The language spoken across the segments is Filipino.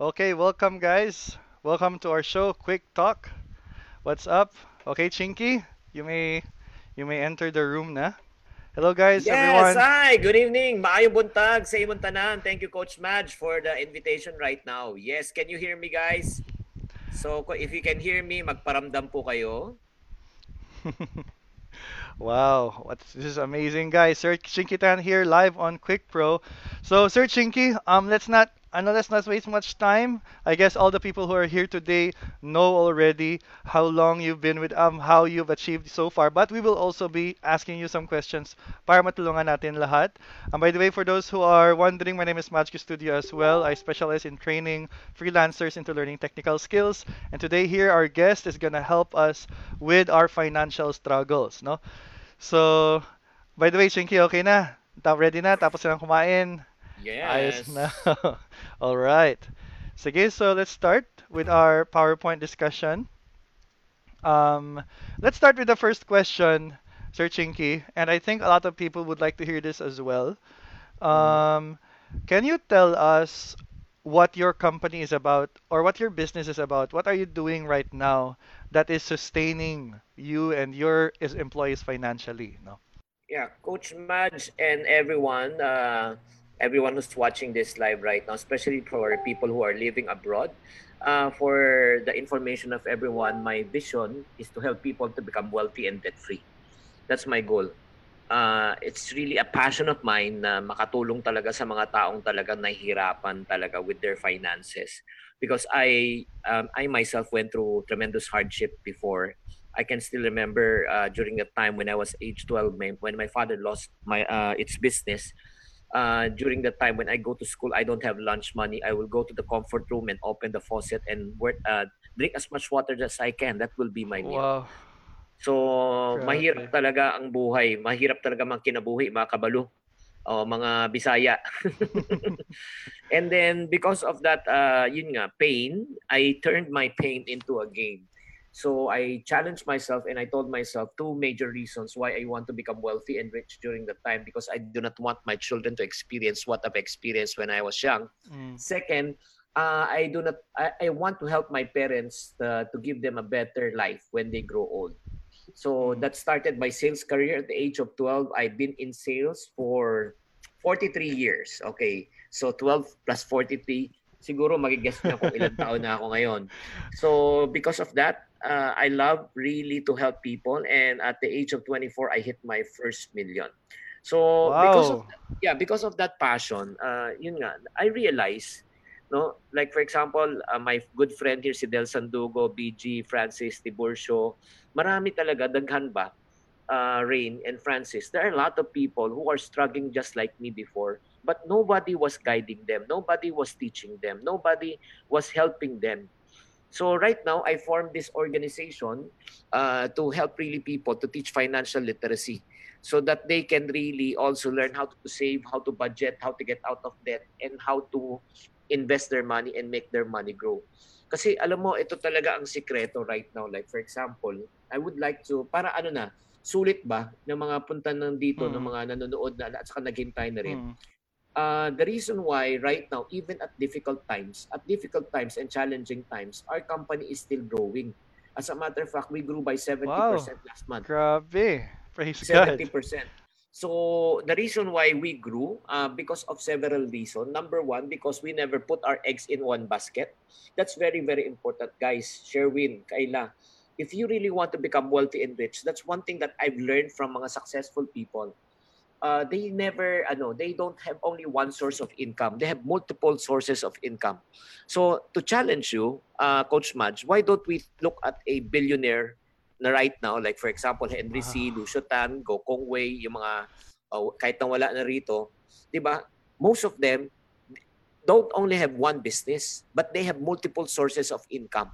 Okay, welcome guys. Welcome to our show, Quick Talk. What's up? Okay, Chinky, you may you may enter the room na. Hello guys, Yes, everyone. hi, good evening. Maayong buntag sa imong tanan. Thank you Coach Madge for the invitation right now. Yes, can you hear me guys? So if you can hear me, magparamdam po kayo. Wow, what's this is amazing, guys. Sir Chinky Tan here live on Quick Pro. So, Sir Chinky, um, let's not, I know let's not waste much time. I guess all the people who are here today know already how long you've been with um, how you've achieved so far. But we will also be asking you some questions para matulungan natin lahat. And by the way, for those who are wondering, my name is Magic Studio as well. I specialize in training freelancers into learning technical skills. And today here, our guest is gonna help us with our financial struggles, no? So, by the way, Chinky, okay na? Ready na? Tapos silang kumain? Ayos Yes. na. All right. Sige, so let's start with our PowerPoint discussion. Um, let's start with the first question, Sir Chinky, and I think a lot of people would like to hear this as well. Um, can you tell us what your company is about or what your business is about? What are you doing right now that is sustaining you and your employees financially, no? Yeah, Coach Madge and everyone, uh, everyone who's watching this live right now, especially for people who are living abroad. Uh, for the information of everyone, my vision is to help people to become wealthy and debt free. That's my goal. Uh, it's really a passion of mine na makatulong talaga sa mga taong talagang nahihirapan talaga with their finances. Because I, um, I myself went through tremendous hardship before. I can still remember uh, during the time when I was age 12, my, when my father lost my uh, its business. Uh, during the time when I go to school, I don't have lunch money. I will go to the comfort room and open the faucet and work, uh, drink as much water as I can. That will be my meal. Wow. So, Grabe. mahirap talaga ang buhay. Mahirap talaga mang kinabuhi, mga kabalo. O, mga Bisaya. and then, because of that, uh, yun nga, pain, I turned my pain into a gain. So, I challenged myself and I told myself two major reasons why I want to become wealthy and rich during that time because I do not want my children to experience what I've experienced when I was young. Mm. Second, uh, I do not. I, I want to help my parents uh, to give them a better life when they grow old. So Mm. that started my sales career at the age of 12. I've been in sales for 43 years. Okay. So 12 plus 43, siguro magigess na kung ilang taon na ako ngayon. So because of that, uh, I love really to help people. And at the age of 24, I hit my first million. So because of Wow. yeah because of that passion uh yun nga i realize no like for example uh, my good friend here si Del Sandugo BG Francis Tiburcio marami talaga daghan ba uh, Rain and Francis there are a lot of people who are struggling just like me before but nobody was guiding them nobody was teaching them nobody was helping them so right now I formed this organization uh, to help really people to teach financial literacy so that they can really also learn how to save, how to budget, how to get out of debt, and how to invest their money and make their money grow. Kasi alam mo, ito talaga ang sikreto right now. Like for example, I would like to, para ano na, sulit ba ng mga punta nandito, Mm. ng mga nanonood na at saka naghintay na rin. Mm. Uh, the reason why right now, even at difficult times, at difficult times and challenging times, our company is still growing. As a matter of fact, we grew by 70% last month. Grabe. Praise God. 70%. So the reason why we grew, uh, because of several reasons. Number one, because we never put our eggs in one basket. That's very, very important, guys. Sherwin, Kayla, if you really want to become wealthy and rich, that's one thing that I've learned from mga successful people. Uh, they never, ano, they don't have only one source of income. They have multiple sources of income. So to challenge you, uh, Coach Madge, why don't we look at a billionaire na right now, like for example, Henry C., Ah. Lucio Tan, Go Kong Wei, yung mga, uh, kahit na wala na rito, di ba? Most of them don't only have one business, but they have multiple sources of income.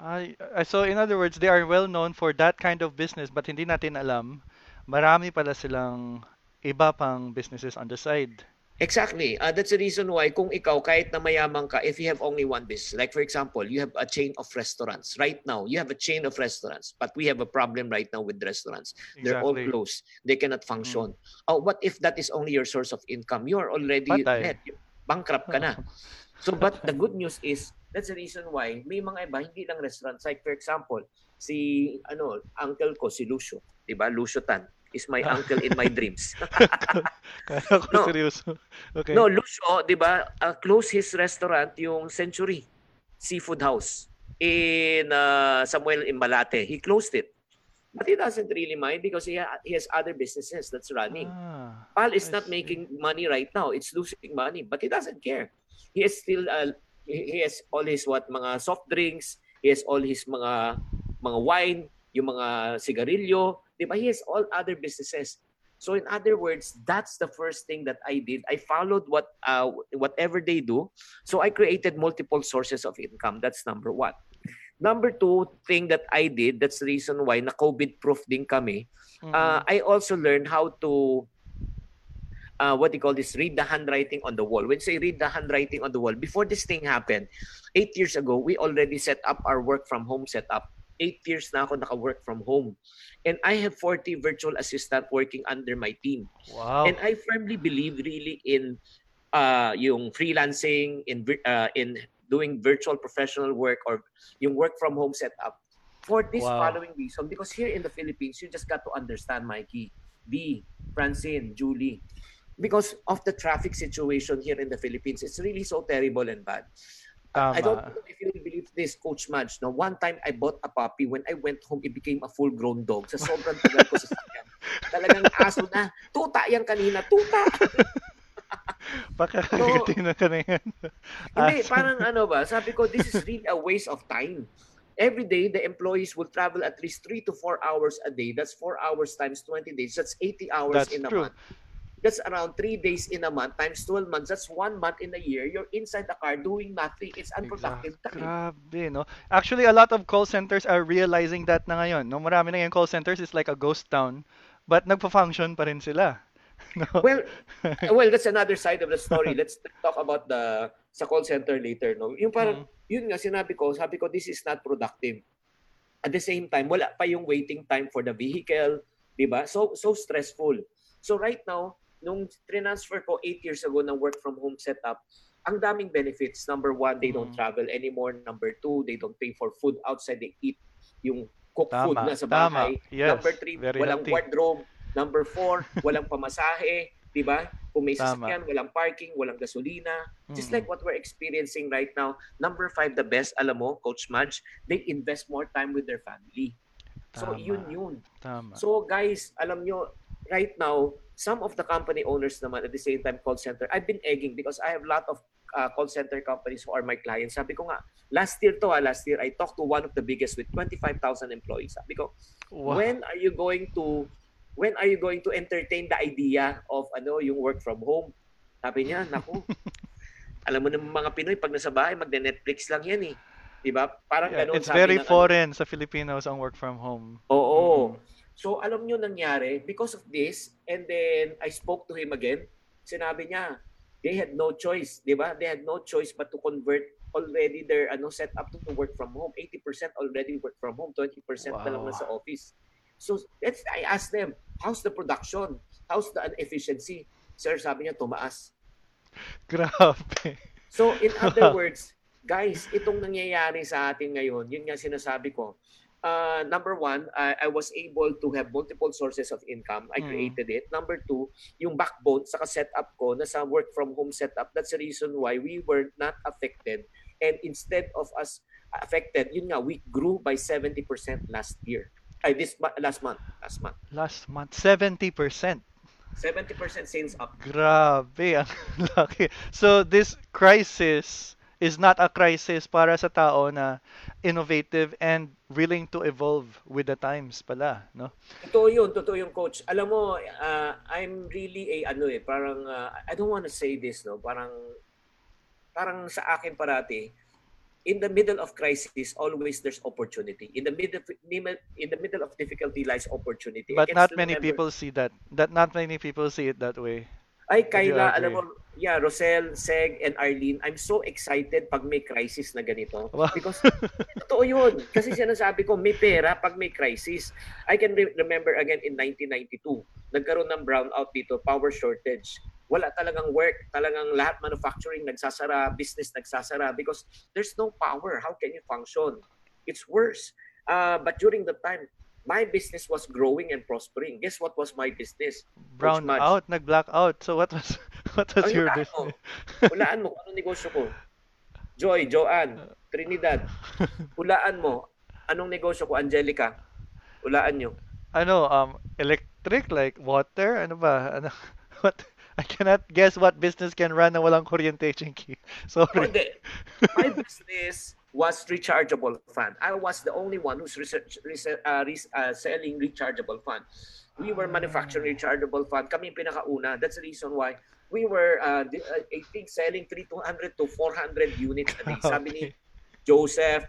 I- so in other words, they are well known for that kind of business but hindi natin alam, marami pala silang iba pang businesses on the side. Exactly. Uh, that's the reason why kung ikaw, kahit na mayaman ka, if you have only one business, like for example, you have a chain of restaurants. Right now, you have a chain of restaurants, but we have a problem right now with restaurants. They're all Exactly. closed. They cannot function. Oh, what if that is only your source of income? You are already Patay. net. Bankrupt ka na. So but the good news is that's the reason why may mga iba hindi lang restaurants like for example si ano uncle ko si Lucio, 'di ba? Lucio Tan is my uncle in my dreams. Kaya ko No. seryoso. Okay. No, Lucio, 'di ba? Uh, close his restaurant yung Century Seafood House in uh, Samuel in Malate. He closed it. But he doesn't really mind because he, ha- he has other businesses that's running. Ah, Pal is I not see. making money right now. It's losing money, but he doesn't care. He is still uh, he he has all his what mga soft drinks, he has all his mga mga wine, yung mga sigarilyo, 'di ba? He has all other businesses. So in other words, that's the first thing that I did. I followed what uh, whatever they do. So I created multiple sources of income. That's number one. Number two thing that I did, that's the reason why na COVID-proof din kami, Mm-mm. uh, I also learned how to uh, what you call this read the handwriting on the wall when say read the handwriting on the wall before this thing happened eight years ago we already set up our work from home setup eight years na ako naka-work from home. And I have 40 virtual assistant working under my team. Wow. and I firmly believe really in uh, yung freelancing in uh, in doing virtual professional work or yung work from home setup for this Wow. following reason. Because here in the Philippines you just got to understand Mikey B Francine Julie. Because of the traffic situation here in the Philippines it's really so terrible and bad Tama. I don't know if you believe this, Coach Madge. No, one time I bought a puppy. When I went home, it became a full-grown dog. Sa sobrang tagal ko sa sakyan. Talagang aso na. Tuta yan kanina. Tuta. Pakakagiti na ka na yan. Hindi, parang ano ba, sabi ko, this is really a waste of time. Every day, the employees will travel at least 3 to 4 hours a day. That's 4 hours times 20 days. That's 80 hours That's in a true. month. That's around 3 days in a month times 12 months. That's one month in a year. You're inside the car doing nothing. It's unproductive Exact- time. Grabe, no? Actually, a lot of call centers are realizing that na ngayon. No, marami na yung call centers is like a ghost town, but nagpa-function pa rin sila. No? Well, well, that's another side of the story. Let's talk about the sa call center later, no? Yung parang, yun nga sinabi ko, sabi ko this is not productive. At the same time, wala pa yung waiting time for the vehicle, 'di ba? So so stressful. So right now, nung transfer ko 8 years ago ng work from home setup, ang daming benefits. Number one, they don't Mm. travel anymore. Number two, they don't pay for food outside. They eat yung cooked food Tama, na sa tama. bahay. Yes, Number three, walang healthy. wardrobe. Number four, walang pamasahe. Di ba? Kung may sasakyan, walang parking, walang gasolina. Just Mm-mm. like what we're experiencing right now. Number five, the best, alam mo, Coach Madge, they invest more time with their family. So, Tama. yun yun. Tama. So, guys, alam nyo, right now, some of the company owners naman at the same time call center, I've been egging because I have a lot of uh, call center companies who are my clients. Sabi ko nga, last year to, ah, last year, I talked to one of the biggest with 25,000 employees. Sabi ko, Wow. when are you going to when are you going to entertain the idea of ano yung work from home? Sabi niya, naku. alam mo naman mga Pinoy pag nasa bahay magne-Netflix lang yan eh. 'Di ba? Parang Yeah, ganun it's very ng ano. foreign sa Filipinos ang work from home. Oo. Mm. So alam nyo nangyari because of this and then I spoke to him again. Sinabi niya, they had no choice, 'di ba? They had no choice but to convert already their ano set up to work from home. 80% already work from home, 20% na lang Wow. nasa office. So let's I asked them, how's the production? How's the efficiency? Sir, sabi niya tumaas. Grabe. So in other words, guys, itong nangyayari sa atin ngayon, yun nga sinasabi ko. Uh, number one, I, I was able to have multiple sources of income. I Mm. created it. Number two, yung backbone sa setup ko na sa work from home setup, that's the reason why we were not affected. And instead of us affected, yun nga, we grew by 70% last year. Ay, this last month. Last month. Last month, 70%. 70% sales up. Grabe, ang laki. So this crisis is not a crisis para sa tao na innovative and willing to evolve with the times pala, no? Totoo yun, totoo yung coach. Alam mo, uh, I'm really a ano eh, parang uh, I don't want to say this no, parang parang sa akin parati in the middle of crisis always there's opportunity. In the middle in the middle of difficulty lies opportunity. But not many remember- people see that. That not many people see it that way. Ay, Kayla, alam mo, yeah, Rosel, Seg, and Arlene, I'm so excited pag may crisis na ganito. Wow. Because, totoo yun. Kasi sinasabi ko, may pera pag may crisis. I can re- remember again in 1992, nagkaroon ng brownout dito, power shortage. wala talagang work, talagang lahat manufacturing nagsasara, business nagsasara because there's no power. How can you function? It's worse. Uh, but during the time, my business was growing and prospering. Guess what was my business? Brown out, nag-black out. So what was what was Ay, your hulaan mo. business? Hulaan mo, anong negosyo ko? Joy, Joanne, Trinidad. Hulaan mo, anong negosyo ko? Angelica. Hulaan nyo. Ano, um, electric, like water? Ano ba? Ano, what? I cannot guess what business can run na walang kuryente, Chinky. Sorry. hindi. My business was rechargeable fan. I was the only one who's research, research, uh, res- uh, selling rechargeable fan. We were manufacturing rechargeable fan. Kami pinakauna. That's the reason why we were, uh, uh, I think, selling 300 to 400 units a day. Sabi ni. Joseph,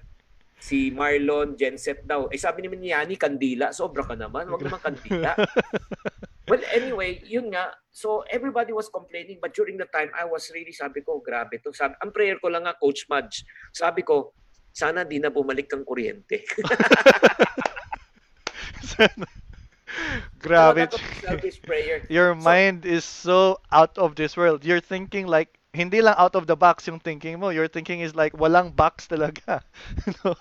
si Marlon, Genset daw. Eh sabi naman ni Yani, kandila. Sobra ka naman. Huwag naman kandila. Well, anyway, yun nga. So, everybody was complaining. But during the time, I was really, sabi ko, grabe to. Sabi, ang prayer ko lang nga, Coach Madge, sabi ko, sana di na bumalik kang kuryente. Grabe. Selfish prayer. Your So- mind is so out of this world. You're thinking like, hindi lang out of the box yung thinking mo. Your thinking is like, walang box talaga. No?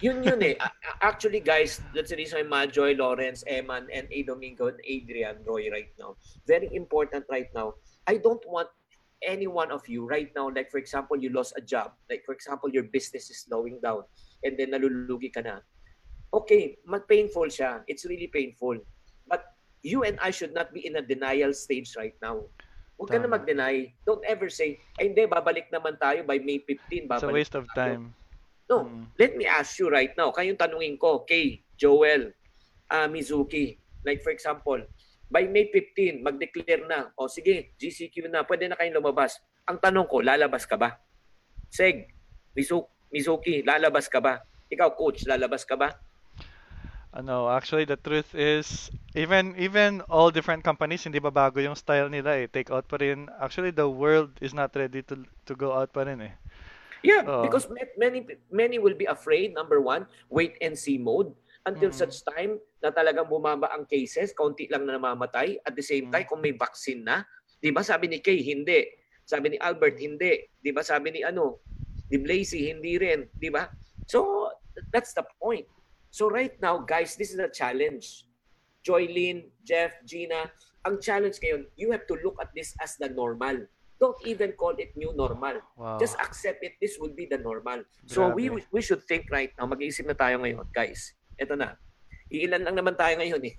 Yun yun eh. Actually, guys, that's the reason why Majoy, Lawrence, Eman, and A. Domingo, and Adrian, Roy right now. Very important right now. I don't want any one of you right now, like for example, you lost a job. Like for example, your business is slowing down and then nalulugi ka na. Okay, mag-painful siya. It's really painful. But you and I should not be in a denial stage right now. Huwag ka na mag-deny. Don't ever say, ay hindi, babalik naman tayo by May 15. It's a Babalik waste of tayo." No, Mm. let me ask you right now. Kayong tanungin ko, kay Joel, ah, Mizuki, like for example, by May 15, mag-declare na, o sige, GCQ na, pwede na kayong lumabas. Ang tanong ko, lalabas ka ba? Seg, Mizu- Mizuki, lalabas ka ba? Ikaw, coach, lalabas ka ba? Ano, actually the truth is even even all different companies hindi ba bago yung style nila eh. Take out pa rin. Actually the world is not ready to to go out pa rin eh. Yeah, Oo. because ma- many many will be afraid, number one, wait and see mode until Mm. such time na talagang bumaba ang cases, kaunti lang na namamatay. At the same Mm. time, kung may vaccine na, di ba sabi ni Kay, hindi. Sabi ni Albert, hindi. Di ba sabi ni ano, ni Blazy, hindi rin. Di ba? So, that's the point. So right now, guys, this is a challenge. Joylyn, Jeff, Gina, ang challenge ngayon, you have to look at this as the normal. Don't even call it new normal. Wow. Just accept it. This will be the normal. So we Grabe. we should think right now. Mag-iisip na tayo ngayon, guys. Ito na. Iilan lang naman tayo ngayon eh.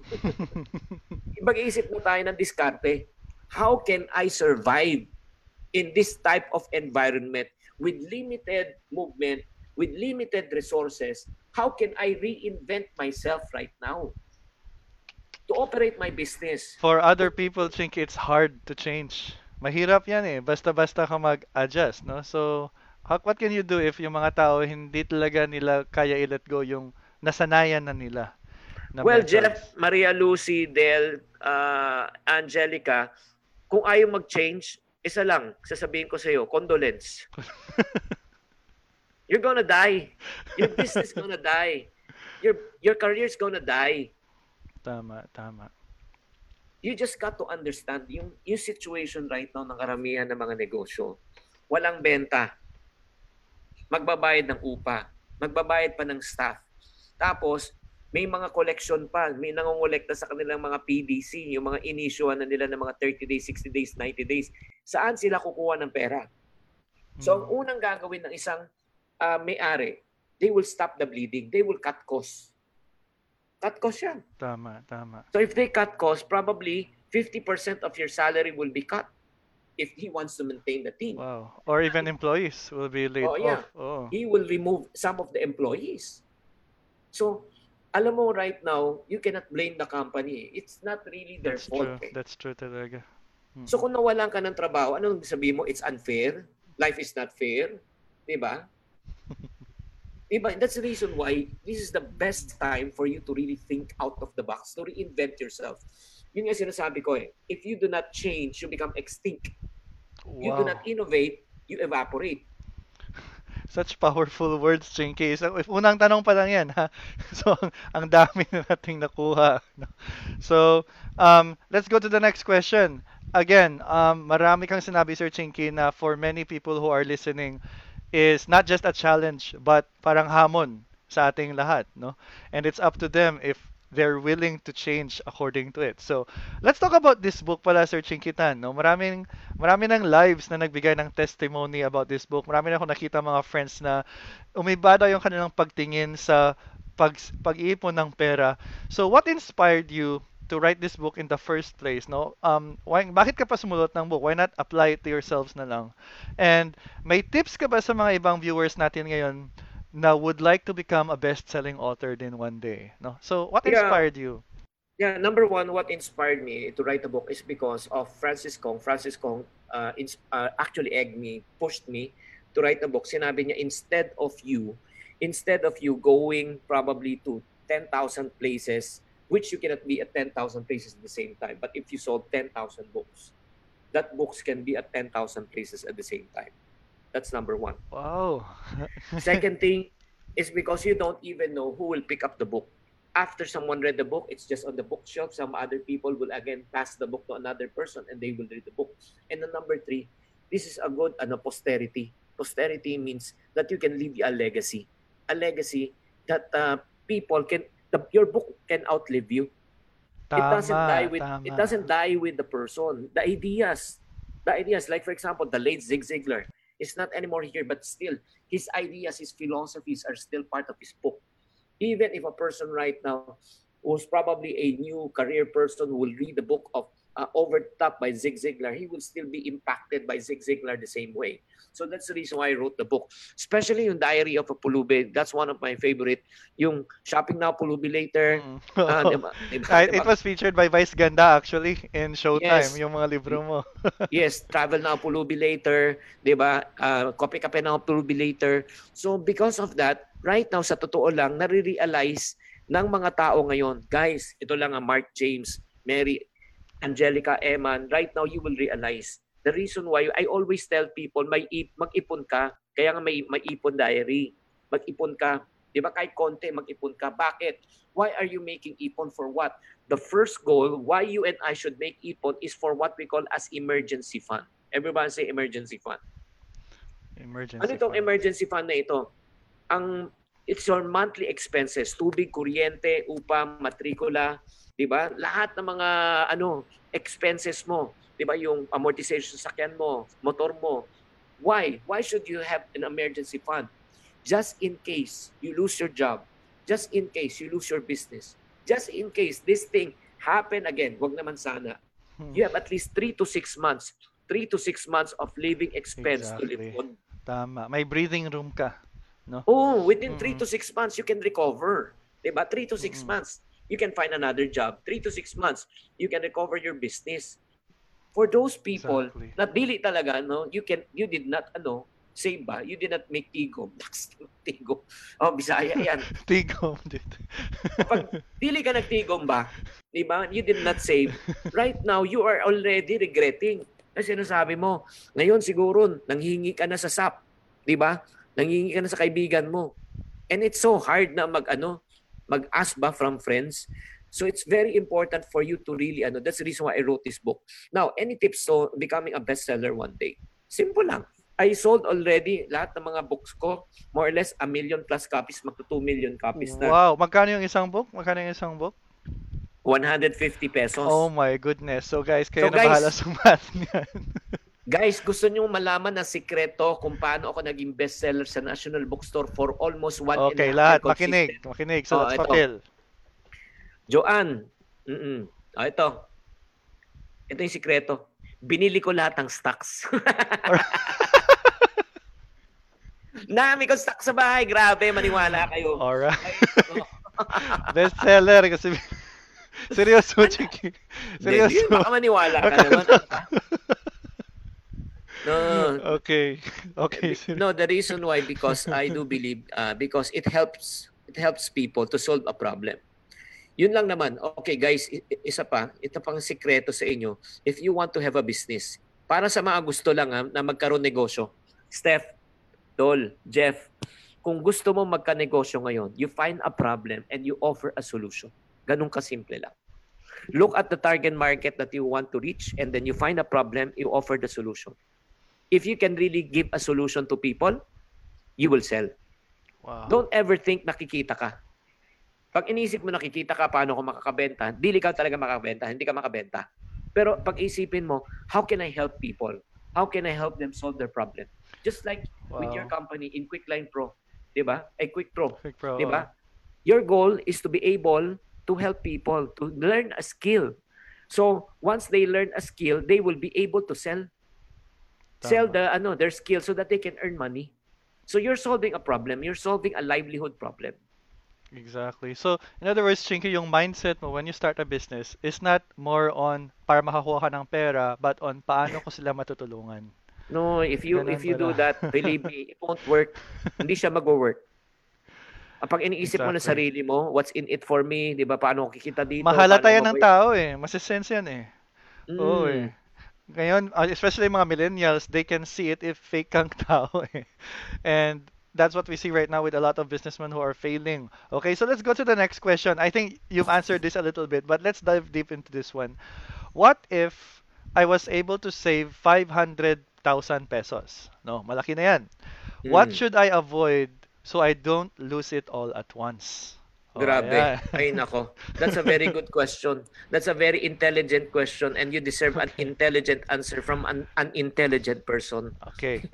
Mag-iisip na tayo ng diskarte. How can I survive in this type of environment with limited movement, with limited resources? How can I reinvent myself right now to operate my business? For other people think it's hard to change. Mahirap yan eh. Basta-basta ka mag-adjust, no? So, how, what can you do if yung mga tao hindi talaga nila kaya i-let go yung nasanayan na nila? na Well, methods? Jeff, Maria Lucy, Del, uh, Angelica, kung ayaw mag-change, isa lang, sasabihin ko sa iyo, condolence. You're gonna die. Your business gonna die. Your your career's gonna die. Tama, tama. You just got to understand yung yung situation right now ng karamihan ng mga negosyo. Walang benta. Magbabayad ng upa. Magbabayad pa ng staff. Tapos, may mga collection pa. May nangongolekta sa kanilang mga PDC, yung mga inisyuan na nila ng mga 30 days, 60 days, 90 days. Saan sila kukuha ng pera? So, ang Mm. unang gagawin ng isang ah, may-ari, they will stop the bleeding. They will cut costs. Cut costs yan. Tama, tama. So if they cut costs, probably 50% of your salary will be cut if he wants to maintain the team. Wow. Or even employees will be laid Oh, yeah. off. Oh. He will remove some of the employees. So, alam mo right now, you cannot blame the company. It's not really their That's fault. true. eh. That's true talaga. Mm. So kung nawalan ka ng trabaho, anong sabihin mo? It's unfair? Life is not fair? Di ba? Diba? That's the reason why this is the best time for you to really think out of the box, to reinvent yourself. Yun nga sinasabi ko eh. If you do not change, you become extinct. You do Wow. not innovate, you evaporate. Such powerful words, Chinky. So, if unang tanong pa lang yan, ha? So, ang, ang dami na nating nakuha. So, um, let's go to the next question. again, um, marami kang sinabi, Sir Chinky, na for many people who are listening, is not just a challenge, but parang hamon sa ating lahat, no? And it's up to them if they're willing to change according to it. So, let's talk about this book pala, Sir Chinkitan, no? Maraming, marami ng lives na nagbigay ng testimony about this book. Marami na ako nakita mga friends na umibada yung kanilang pagtingin sa pag, pag-iipon ng pera. So, what inspired you to write this book in the first place, no? Um, why, bakit ka pa sumulot ng book? Why not apply it to yourselves na lang? And may tips ka ba sa mga ibang viewers natin ngayon na would like to become a best-selling author din one day, no? So, what Yeah. inspired you? Yeah, number one, what inspired me to write a book is because of Francis Kong. Francis Kong uh, ins- uh, actually egged me, pushed me to write a book. Sinabi niya, instead of you, instead of you going probably to 10,000 places, which you cannot be at 10,000 places at the same time, but if you sold 10,000 books, that books can be at 10,000 places at the same time. That's number one. Wow. Second thing is because you don't even know who will pick up the book. After someone read the book, it's just on the bookshelf. Some other people will again pass the book to another person and they will read the book. And then number three, this is a good ano, posterity. Posterity means that you can leave a legacy. A legacy that uh, people can, the, your book can outlive you. it doesn't Tama, die with tama. it doesn't die with the person the ideas the ideas like for example the late zig ziglar is not anymore here but still his ideas his philosophies are still part of his book even if a person right now who's probably a new career person who will read the book of uh, Overtop by Zig Ziglar, he will still be impacted by Zig Ziglar the same way. So that's the reason why I wrote the book. Especially yung Diary of a Pulube. That's one of my favorite. Yung Shopping Now, Pulube Later. Mm. Ah, diba? Diba? Diba? It was featured by Vice Ganda actually in Showtime, Yes. yung mga libro mo. yes, travel now, pulubi later, 'di ba? Uh, kape-kape now, pulubi later. So because of that, right now sa totoo lang, nare-realize ng mga tao ngayon, guys, ito lang ang Mark James, Mary, Angelica Eman, right now you will realize the reason why I always tell people may ip- mag-ipon ka, kaya nga may may ipon diary. Mag-ipon ka, 'di ba? Kahit konti mag-ipon ka. Bakit? Why are you making ipon for what? The first goal why you and I should make ipon is for what we call as emergency fund. Everybody say emergency fund. Emergency Ano itong fund. emergency fund na ito? Ang it's your monthly expenses, tubig, kuryente, upa, matrikula, 'di ba? Lahat ng mga ano, expenses mo, 'di ba? Yung amortization sa sakyan mo, motor mo. Why? Why should you have an emergency fund? Just in case you lose your job, just in case you lose your business, just in case this thing happen again, wag naman sana. Hmm. You have at least 3 to 6 months, 3 to 6 months of living expense to live Exactly. on. Tama. May breathing room ka. Oh, within 3 Mm. to 6 months, you can recover. Diba? 3 to 6 Mm-mm. months, you can find another job. 3 to 6 months, you can recover your business. For those people Exactly. na dili talaga, no, you can you did not ano, save ba? You did not make tigo. tigo. Oh, Bisaya yan. Tigom. Pag dili ka nagtigom ba, di ba? You did not save. Right now, you are already regretting. Kasi sinasabi mo, ngayon siguro, nanghingi ka na sa SAP. Di ba? Nanghingi ka na sa kaibigan mo. And it's so hard na mag, ano, mag-ask ba from friends. So it's very important for you to really, ano, that's the reason why I wrote this book. Now, any tips to becoming a bestseller one day? Simple lang. I sold already lahat ng mga books ko, more or less a million plus copies, magto 2 million copies na. Wow. Magkano yung isang book? Magkano yung isang book? 150 pesos. Oh my goodness. So guys, kayo So, na guys- bahala sa math niyan. Guys, gusto niyo malaman ang sikreto kung paano ako naging bestseller sa National Bookstore for almost one Okay, and a half lahat. year Makinig. Makinig. So Oh, let's patil. Joanne, mm oh, ito. Ito yung sikreto. Binili ko lahat ng stocks. Dami ko stock sa bahay. Grabe, maniwala kayo. Alright. Bestseller kasi seryoso, Chiki. Hindi, Seryoso. baka maniwala ka naman. No, Okay. Okay. seryoso. No, the reason why because I do believe uh, because it helps it helps people to solve a problem. Yun lang naman. Okay, guys, isa pa, ito pang sikreto sa inyo. If you want to have a business, para sa mga gusto lang ha, na magkaroon negosyo, Steph, Dol, Jeff, kung gusto mo magka-negosyo ngayon, you find a problem and you offer a solution. Ganun kasimple lang. Look at the target market that you want to reach and then you find a problem, you offer the solution. If you can really give a solution to people, you will sell. Wow. Don't ever think nakikita ka. Pag inisip mo nakikita ka, paano ko makakabenta, dili ka talaga makakabenta, hindi ka makabenta. Pero pag isipin mo, how can I help people? How can I help them solve their problem? Just like with your Wow. company in Quickline Pro, 'di ba? Eh Quick Pro, Quick Pro. 'di ba? Your goal is to be able to help people to learn a skill. So, once they learn a skill, they will be able to sell sell Tama. the ano their skill so that they can earn money. So you're solving a problem, you're solving a livelihood problem. Exactly. So, in other words, Chinky, yung mindset mo when you start a business is not more on para makakuha ka ng pera, but on paano ko sila matutulungan. No, if you Ganun if you do pala. that, believe me, it won't work. Hindi siya mag-work. Pag iniisip mo na Exactly. sarili mo, what's in it for me, 'di ba? Paano ako kikita dito? Mahalata yan ng tao eh. Masisense yan eh. Oo Mm. eh. Ngayon, uh, especially mga millennials, they can see it if fake kang tao eh. And that's what we see right now with a lot of businessmen who are failing. Okay, so let's go to the next question. I think you've answered this a little bit, but let's dive deep into this one. What if I was able to save 500,000 pesos? No, malaki na yan. What Mm. should I avoid so I don't lose it all at once? Oh, Grabe. ayan. Ay nako. That's a very good question. That's a very intelligent question and you deserve an intelligent answer from an unintelligent person. Okay.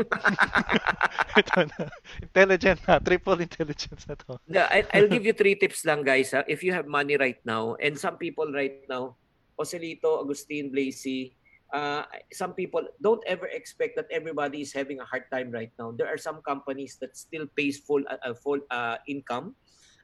Ito na. Intelligent na. Triple intelligence na to. Yeah, I, I'll give you three tips lang guys. Ha? If you have money right now and some people right now, Joselito, Agustin, Blazy, uh, some people don't ever expect that everybody is having a hard time right now. There are some companies that still pays full uh, uh, full uh, income.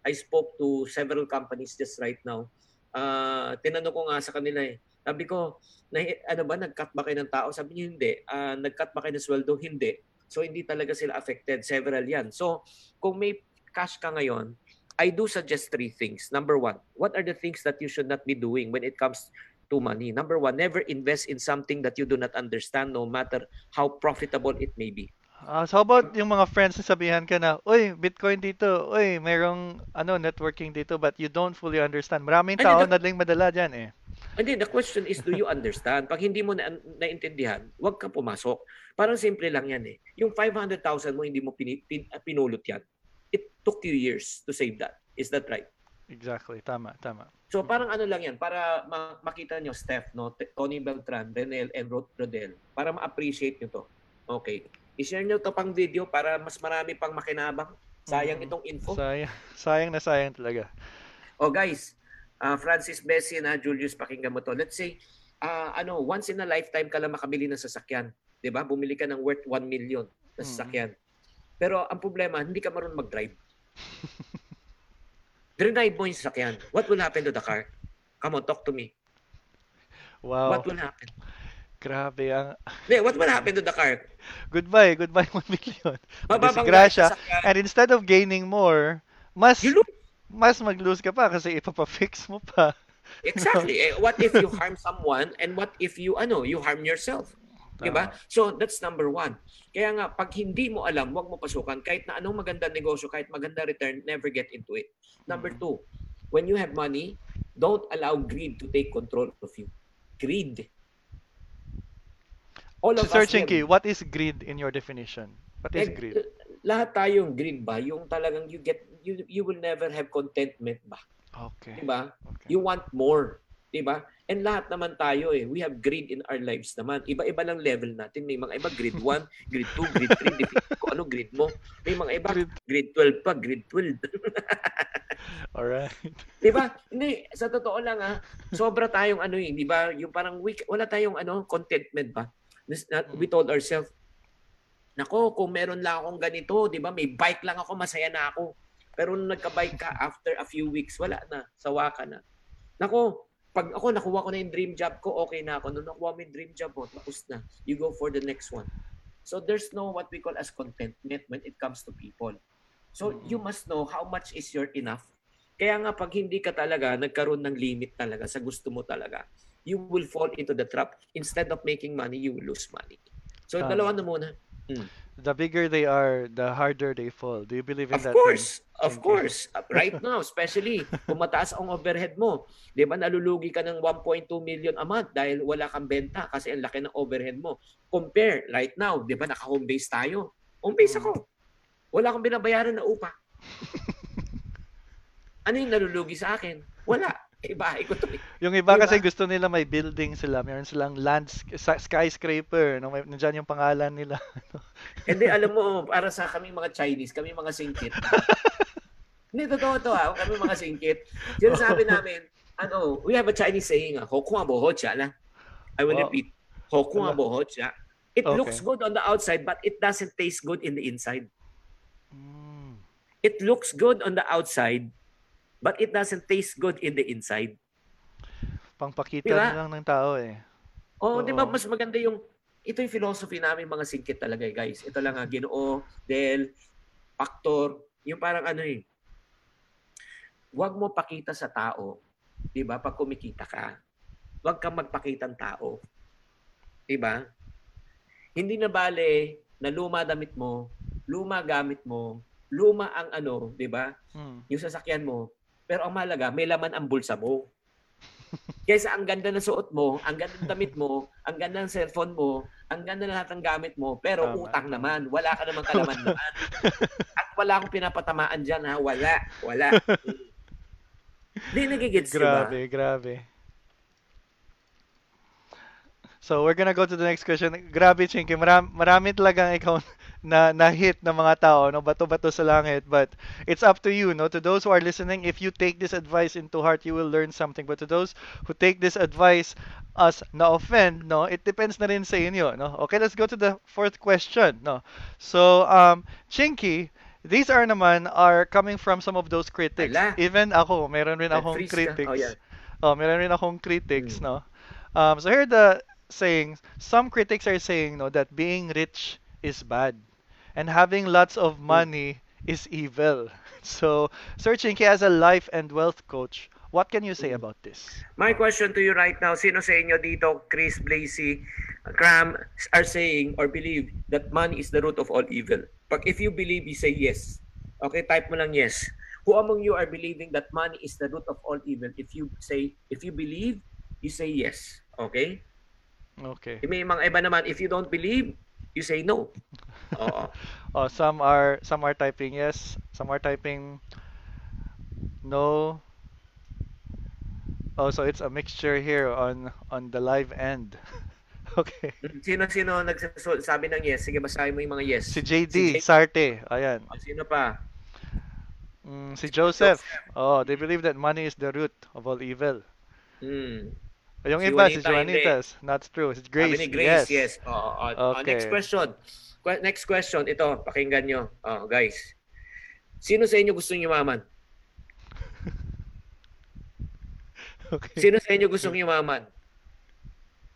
I spoke to several companies just right now. Uh, tinanong ko nga sa kanila eh. Sabi ko, na, ano ba, nag-cut ba kayo ng tao? Sabi niya, hindi. Uh, nag-cut ba kayo ng sweldo? Hindi. So, hindi talaga sila affected. Several yan. So, kung may cash ka ngayon, I do suggest three things. Number one, what are the things that you should not be doing when it comes to money? Number one, never invest in something that you do not understand, no matter how profitable it may be. Ah, so how about yung mga friends na sabihan ka na, Uy, Bitcoin dito. Uy, merong ano, networking dito but you don't fully understand. Maraming tao hindi, na daling madala dyan eh. Hindi, the question is, do you understand? Pag hindi mo na, naintindihan, huwag ka pumasok. Parang simple lang yan eh. Yung 500,000 mo, hindi mo pin, pin, pinulot yan. It took you years to save that. Is that right? Exactly. Tama, tama. So parang ano lang yan, para ma- makita nyo, Steph, no? Tony Beltran, Renel, and Rod- Rodel, para ma-appreciate nyo to. Okay. I-share nyo to pang video para mas marami pang makinabang. Sayang Mhm. itong info. Sayang, sayang na sayang talaga. Oh guys, uh, Francis Bessie na Julius pakinggan mo to. Let's say uh, ano, once in a lifetime ka lang makabili ng sasakyan, 'di ba? Bumili ka ng worth 1 million na Mm. sasakyan. Pero ang problema, hindi ka marunong mag-drive. Drive mo yung sasakyan. What will happen to the car? Come on, talk to me. Wow. What will happen? Grabe ang Hindi, what will happen to the car? goodbye, goodbye 1 million. Disgrasya. And instead of gaining more, mas mas mag-lose ka pa kasi ipapafix mo pa. Exactly. Eh, what if you harm someone and what if you ano, you harm yourself? Diba? So that's number one. Kaya nga, pag hindi mo alam, huwag mo pasukan. Kahit na anong maganda negosyo, kahit maganda return, never get into it. Number Mm. two, when you have money, don't allow greed to take control of you. Greed. All So, of Sir us have- Chinky, what is greed in your definition? What is eh, greed? lahat tayong greed ba? Yung talagang you get, you, you will never have contentment ba? Okay. Diba? Okay. You want more. Diba? And lahat naman tayo eh. We have greed in our lives naman. Iba-iba lang level natin. May mga iba grade 1, grade 2, grade 3. Depende kung ano grade mo. May mga iba Greed. grade 12 pa, grade 12. Alright. diba? Hindi, sa totoo lang ah, sobra tayong ano eh, di ba? Yung parang we, wala tayong ano, contentment ba? We told ourselves, nako, kung meron lang akong ganito, di ba? May bike lang ako, masaya na ako. Pero nung nagka-bike ka, after a few weeks, wala na. Sawa ka na. Nako, pag ako nakuha ko na yung dream job ko, okay na ako. Nung nakuha mo yung dream job mo, tapos na. You go for the next one. So there's no what we call as contentment when it comes to people. So you must know how much is your enough. Kaya nga pag hindi ka talaga nagkaroon ng limit talaga sa gusto mo talaga, you will fall into the trap. Instead of making money, you will lose money. So Tama. dalawa na muna. the bigger they are, the harder they fall. Do you believe in Of that? course, of Thank you. course. Right now, especially kung mataas ang overhead mo, 'di ba nalulugi ka ng 1.2 million a month dahil wala kang benta kasi ang laki ng overhead mo. Compare right now, 'di ba naka-home base tayo? Home base Mm. ako. Wala akong binabayaran na upa. Ano yung nalulugi sa akin? Wala. Eh, bahay ko to. eh. Yung iba Di kasi gusto nila may building sila, meron silang land skyscraper, no? May, nandiyan yung pangalan nila. Hindi, alam mo, para sa kami mga Chinese, kami mga singkit. Hindi, totoo to ha. Kami mga singkit. Sinasabi namin, ano, we have a Chinese saying, ah, Hokwa boho cha na. I will Wow. repeat. Hokwa Ano? boho cha. It Okay. looks good on the outside, but it doesn't taste good in the inside. Mm. It looks good on the outside, but it doesn't taste good in the inside. Pangpakita Diba? lang ng tao eh. Oh, di ba Oo. mas maganda yung ito yung philosophy namin mga singkit talaga eh, guys. Ito lang ah, Ginoo, Del, Factor, yung parang ano eh. Huwag mo pakita sa tao, 'di ba? Pag kumikita ka, huwag kang magpakitang tao. 'Di ba? Hindi na bale na luma damit mo, luma gamit mo, luma ang ano, 'di ba? Mm. Yung sasakyan mo. Pero ang mahalaga, may laman ang bulsa mo. Kaysa ang ganda ng suot mo, ang ganda ng damit mo, ang ganda ng cellphone mo, ang ganda ng lahat ng gamit mo, pero Tama, utang naman. Wala ka namang kalaman naman. At wala akong pinapatamaan dyan ha. Wala. Wala. Hindi nagigits, di ba? Grabe, grabe. So, we're gonna go to the next question. Grabe, Chinky. Marami, marami talagang ikaw na, na hit ng mga tao, no? Bato-bato sa langit. But it's up to you, no? To those who are listening, if you take this advice into heart, you will learn something. But to those who take this advice as na-offend, no? It depends na rin sa inyo, no? Okay, let's go to the fourth question, no? So, um, Chinky, these are naman are coming from some of those critics. Ala. Even ako, meron rin akong ka. critics. Oh, yan. Oh, meron rin akong critics, Mm. no? Um, so here the saying, some critics are saying, no, that being rich is bad and having lots of Mm. money is evil. So, Sir Chinky, as a life and wealth coach, what can you say Mm. about this? My question to you right now, sino sa inyo dito, Chris, Blazy, Cram, are saying or believe that money is the root of all evil? Pag if you believe, you say yes. Okay, type mo lang yes. Who among you are believing that money is the root of all evil? If you say, if you believe, you say yes. Okay? Okay. May mga iba naman, if you don't believe, you say no. Oo. Oh, some are some are typing yes, some are typing no. Oh, so it's a mixture here on on the live end. Okay. Sino-sino nagsasabi ng yes? Sige, basahin mo yung mga yes. Si JD Si J- Sarte, ayan. Sino pa? Mm, si Joseph. Oh, they believe that money is the root of all evil. Hmm. Yung Si iba, si Juanita, hindi. Juanitas. Not true. Si Grace. Sabi ni Grace, yes. yes. Oo. Oh, Okay. next question. Que- Next question, ito, pakinggan nyo. Oh, guys. Sino sa inyo gusto yumaman? Okay. Sino sa inyo gustong yumaman?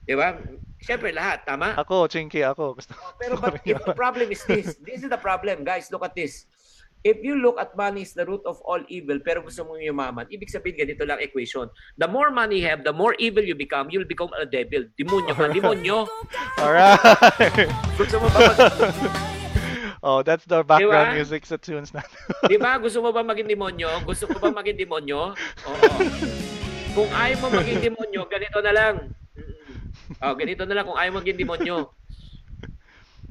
Di ba? Siyempre lahat, tama? Ako, Chinky, ako. Gusto Oh, Pero gusto but the problem is this, this is the problem, guys. Look at this. If you look at money is the root of all evil, pero gusto mong yumaman, ibig sabihin ganito lang equation. The more money you have, the more evil you become, you'll become a devil. Demonyo ka, demonyo. Alright. Gusto mo ba mag, oh, that's the background Diba? music sa tunes natin. Di ba? Gusto mo ba maging demonyo? Gusto mo ba maging demonyo? Oo. Kung ayaw mo maging demonyo, ganito na lang. Oh, ganito na lang kung ayaw maging demonyo.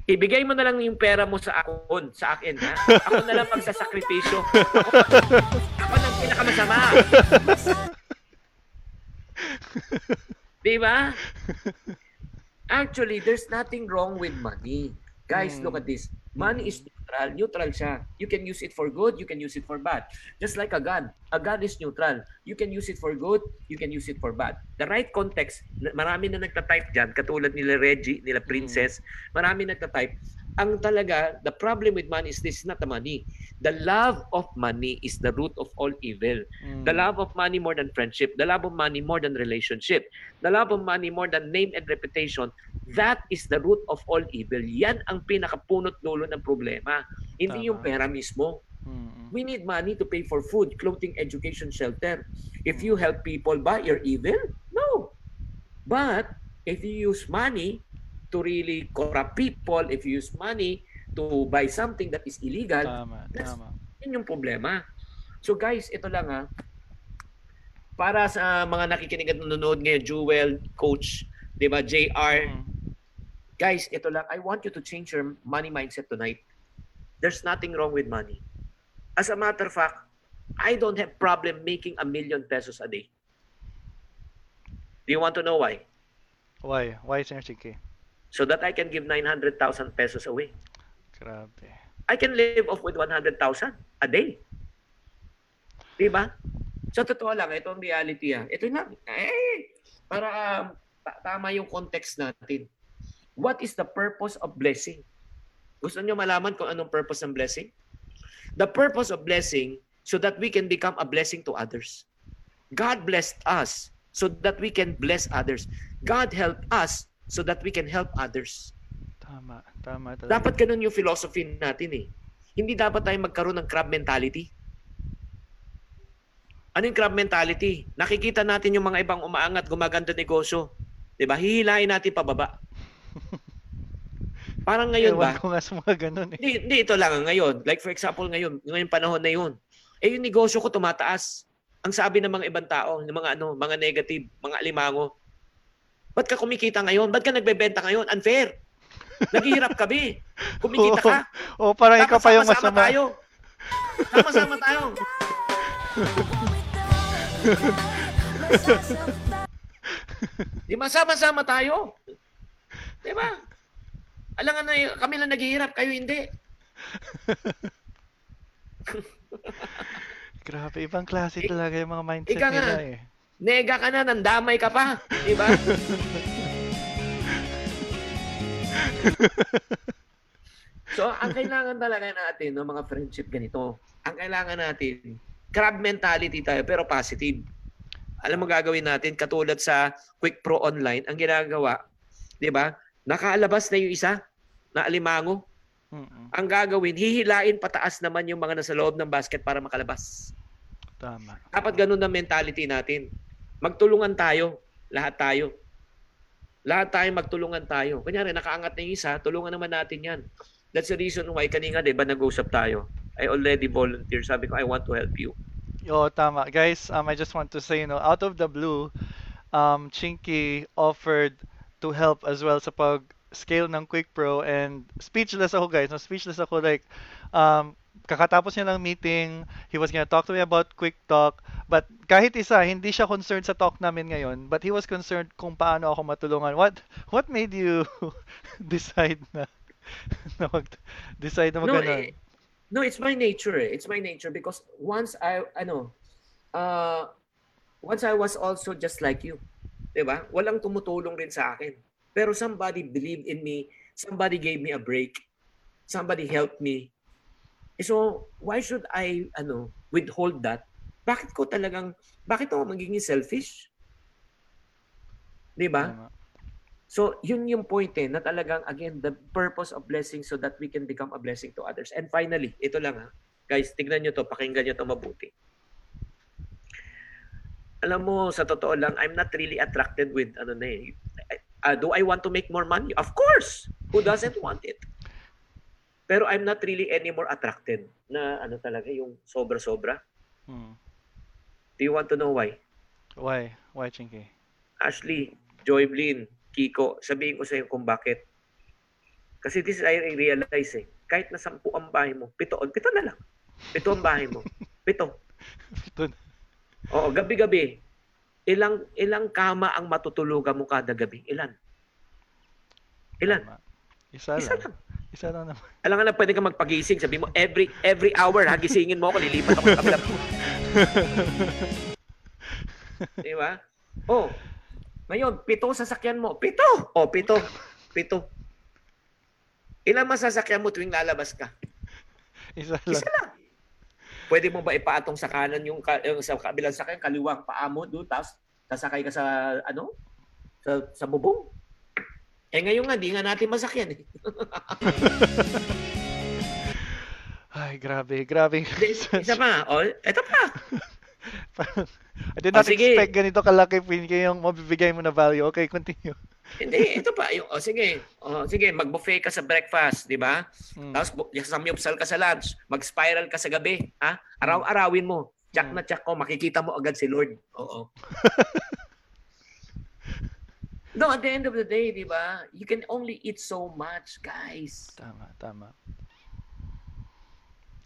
Ibigay mo na lang yung pera mo sa akon, sa akin, ha? Ako na lang magsasakripisyo. Ako, ako nang pinakamasama. Di ba? Actually, there's nothing wrong with money. Guys, Hmm. look at this. Money is neutral. Neutral siya. You can use it for good, you can use it for bad. Just like a gun. A gun is neutral. You can use it for good, you can use it for bad. The right context, marami na nagta-type dyan, katulad nila Reggie, nila Princess, marami nagta-type. Ang talaga, the problem with money is this, not the money. The love of money is the root of all evil. Mm. The love of money more than friendship. The love of money more than relationship. The love of money more than name and reputation. That is the root of all evil. Yan ang pinakapunot dulo ng problema. Hindi Tama. yung pera mismo. Mm. We need money to pay for food, clothing, education, shelter. If you help people buy, you're evil? No. But if you use money to really corrupt people, if you use money to buy something that is illegal, Tama, Yes. tama. yun yung problema. So guys, ito lang ha. Para sa mga nakikinig at nanonood ngayon, Jewel, Coach, 'di ba, JR, Mm. guys, ito lang. I want you to change your money mindset tonight. There's nothing wrong with money. As a matter of fact, I don't have problem making a million pesos a day. Do you want to know why? Why? Why, Sir Chinky? So that I can give 900,000 pesos away. Grabe. I can live off with 100,000 a day. Di ba? Sa totoo lang, ito ang reality ah. Ito lang. Eh, para um, ta- tama yung context natin. What is the purpose of blessing? Gusto niyo malaman kung anong purpose ng blessing? The purpose of blessing so that we can become a blessing to others. God blessed us so that we can bless others. God helped us so that we can help others. Tama, tama talaga. Dapat ganun yung philosophy natin eh. Hindi dapat tayo magkaroon ng crab mentality. Ano yung crab mentality? Nakikita natin yung mga ibang umaangat, gumaganda negosyo. 'Di ba? Hihilain natin pababa. Parang ngayon Ewan ba? ko nga sa mga ganun eh. Hindi, hindi ito lang ang ngayon. Like for example ngayon, ngayon panahon na yun. Eh yung negosyo ko tumataas. Ang sabi ng mga ibang tao, ng mga ano, mga negative, mga alimango. Ba't ka kumikita ngayon? Ba't ka nagbebenta ngayon? Unfair. Naghihirap kami. Kumikita ka. O parang ikaw pa yung sama-sama masama. tayo. Sama-sama tayo. Di ba? Sama-sama tayo. Di ba? Alangan na kami lang naghihirap, kayo hindi. Grabe, ibang klase talaga yung mga mindset ika nga. nila eh. Nega ka na, nandamay ka pa. Di ba? so, ang kailangan talaga natin, no, mga friendship ganito, ang kailangan natin, crab mentality tayo, pero positive. Alam mo gagawin natin, katulad sa Quick Pro Online, ang ginagawa, di ba? Nakaalabas na yung isa, na alimango. Mm-mm. Ang gagawin, hihilain pataas naman yung mga nasa loob ng basket para makalabas. Tama. Dapat ganun ang mentality natin. Magtulungan tayo. Lahat tayo. Lahat tayo magtulungan tayo. Kunyari, nakaangat na yung isa, tulungan naman natin yan. That's the reason why kanina, di ba, nag-usap tayo. I already volunteer. Sabi ko, I want to help you. Yo, tama. Guys, um, I just want to say, you know, out of the blue, um, Chinky offered to help as well sa pag-scale ng Quick Pro and speechless ako, guys. No, speechless ako like um, kakatapos niya ng meeting, he was gonna talk to me about Quick Talk, but kahit isa, hindi siya concerned sa talk namin ngayon, but he was concerned kung paano ako matulungan. What what made you decide na na mag decide na No, magganon? eh, no, it's my nature. Eh. It's my nature because once I, ano, uh, once I was also just like you. 'Di ba? Walang tumutulong rin sa akin. Pero somebody believed in me. Somebody gave me a break. Somebody helped me. Eh, So, why should I, ano, withhold that? Bakit ko talagang, bakit ako magiging selfish? 'Di ba? So, yun yung point eh, na talagang, again, the purpose of blessing so that we can become a blessing to others. And finally, ito lang ha. Guys, tignan nyo to, pakinggan nyo to mabuti. Alam mo, sa totoo lang, I'm not really attracted with, ano na eh, uh, do I want to make more money? Of course! Who doesn't want it? Pero I'm not really anymore attracted na ano talaga, yung sobra-sobra. Hmm. Do you want to know why? Why? Why, Chinky? Ashley, Joyblin, Kiko, sabihin ko sa iyo kung bakit. Kasi this is I realize eh. Kahit na sampu ang bahay mo, pito, pito na lang. Pito ang bahay mo. Pito. Ito Oo, gabi-gabi. Ilang ilang kama ang matutulugan mo kada gabi? Ilan? Ilan? Tama. Isa Isa lang. lang. Isa lang naman. Alam nga na pwede ka magpagising. Sabi mo, every every hour, ha, gisingin mo ako, lilipat ako sa kabila. Di ba? Oh, ngayon, pito sasakyan mo. Pito! Oh, pito. Pito. Ilang masasakyan mo tuwing lalabas ka? Isa lang. Isa lang. Pwede mo ba ipaatong sa kanan yung, ka- yung sa kabilang sakyan, kaliwang paa mo doon, tapos sasakay ka sa, ano? Sa, sa bubong? Eh ngayon nga, di nga natin masakyan eh. Ay, grabe, grabe. Isa pa, oh, eto pa. I did not Oh, sige. expect ganito kalaki Pinky yung mabibigay mo na value. Okay, continue. Hindi, ito pa. Yung, oh, sige, oh, sige, mag-buffet ka sa breakfast, di ba? Mm. Tapos samyupsal ka sa lunch, mag-spiral ka sa gabi, ha? Araw-arawin mo. Check Mm. na check ko, makikita mo agad si Lord. Oo. no, at the end of the day, di ba? You can only eat so much, guys. Tama, tama.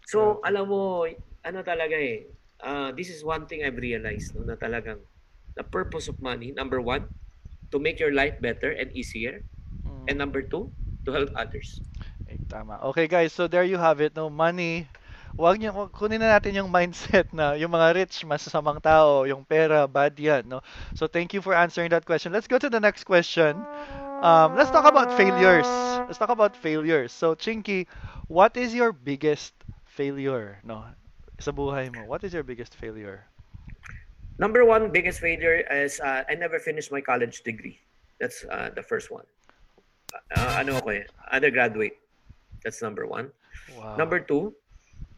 So, alam mo, ano talaga eh, uh, this is one thing I've realized, no, na talagang the purpose of money, number one, to make your life better and easier. Mm. And number two, to help others. Eh, tama. Okay guys, so there you have it. No money. Wag niyo kunin na natin yung mindset na yung mga rich masasamang tao, yung pera bad yan, no. So thank you for answering that question. Let's go to the next question. Um, let's talk about failures. Let's talk about failures. So Chinky, what is your biggest failure, no? Sa buhay mo, what is your biggest failure? Number one biggest failure is uh, I never finished my college degree. That's uh, the first one. Uh, ano ako eh, undergraduate. That's number one. Wow. Number two,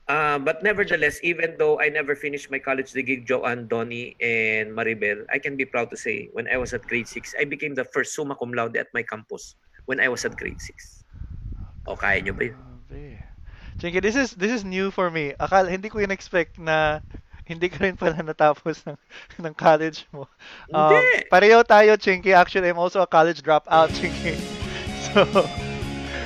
uh, but nevertheless, even though I never finished my college degree, Joanne, Donnie, and Maribel, I can be proud to say when I was at grade 6, I became the first summa cum laude at my campus when I was at grade 6. O, kaya nyo ba yun? Chinky, this is this is new for me. Akala hindi ko in-expect na hindi ka rin pala natapos ng, ng college mo. Um, Hindi! pareho tayo, Chinky. Actually, I'm also a college dropout, Chinky. So,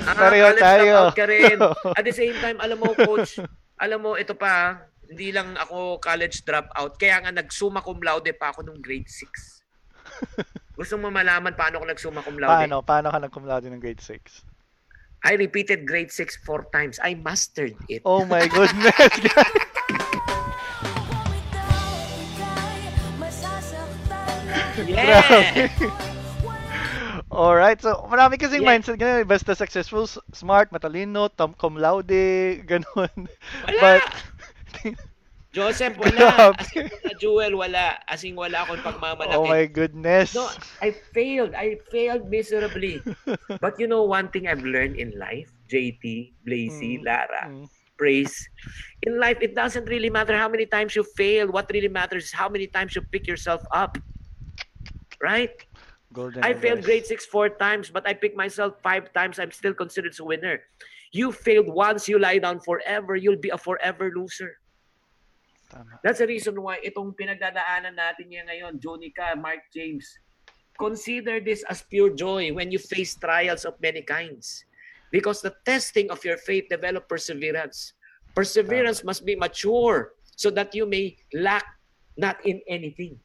Ah, pareho tayo. ka rin. At the same time, alam mo, coach, alam mo, ito pa, hindi lang ako college dropout. Kaya nga nagsumma cum laude pa ako nung grade 6. Gusto mo malaman paano ako nagsumma cum laude? paano? Paano ka nag-cum laude ng grade 6? I repeated grade 6 four times. I mastered it. Oh my goodness. Yeah! Alright, so marami kasing Yeah. mindset ganun. Basta successful, smart, matalino, tom cum laude, ganun. Wala! But, Joseph, wala. As in, wala. Jewel, wala. As in, wala akong pagmamalaki. oh my goodness. No, I failed. I failed miserably. But you know one thing I've learned in life, JT, Blazy, Mm, Lara, mm. Praise. In life, it doesn't really matter how many times you fail. What really matters is how many times you pick yourself up. Right? Golden I failed grade advice. six four times, but I picked myself five times. I'm still considered a winner. You failed once, you lie down forever. You'll be a forever loser. Tama. That's the reason why itong pinagdadaanan natin niya ngayon, Jonica, Mark James, consider this as pure joy when you face trials of many kinds. Because the testing of your faith develop perseverance. Perseverance must be mature so that you may lack not in anything.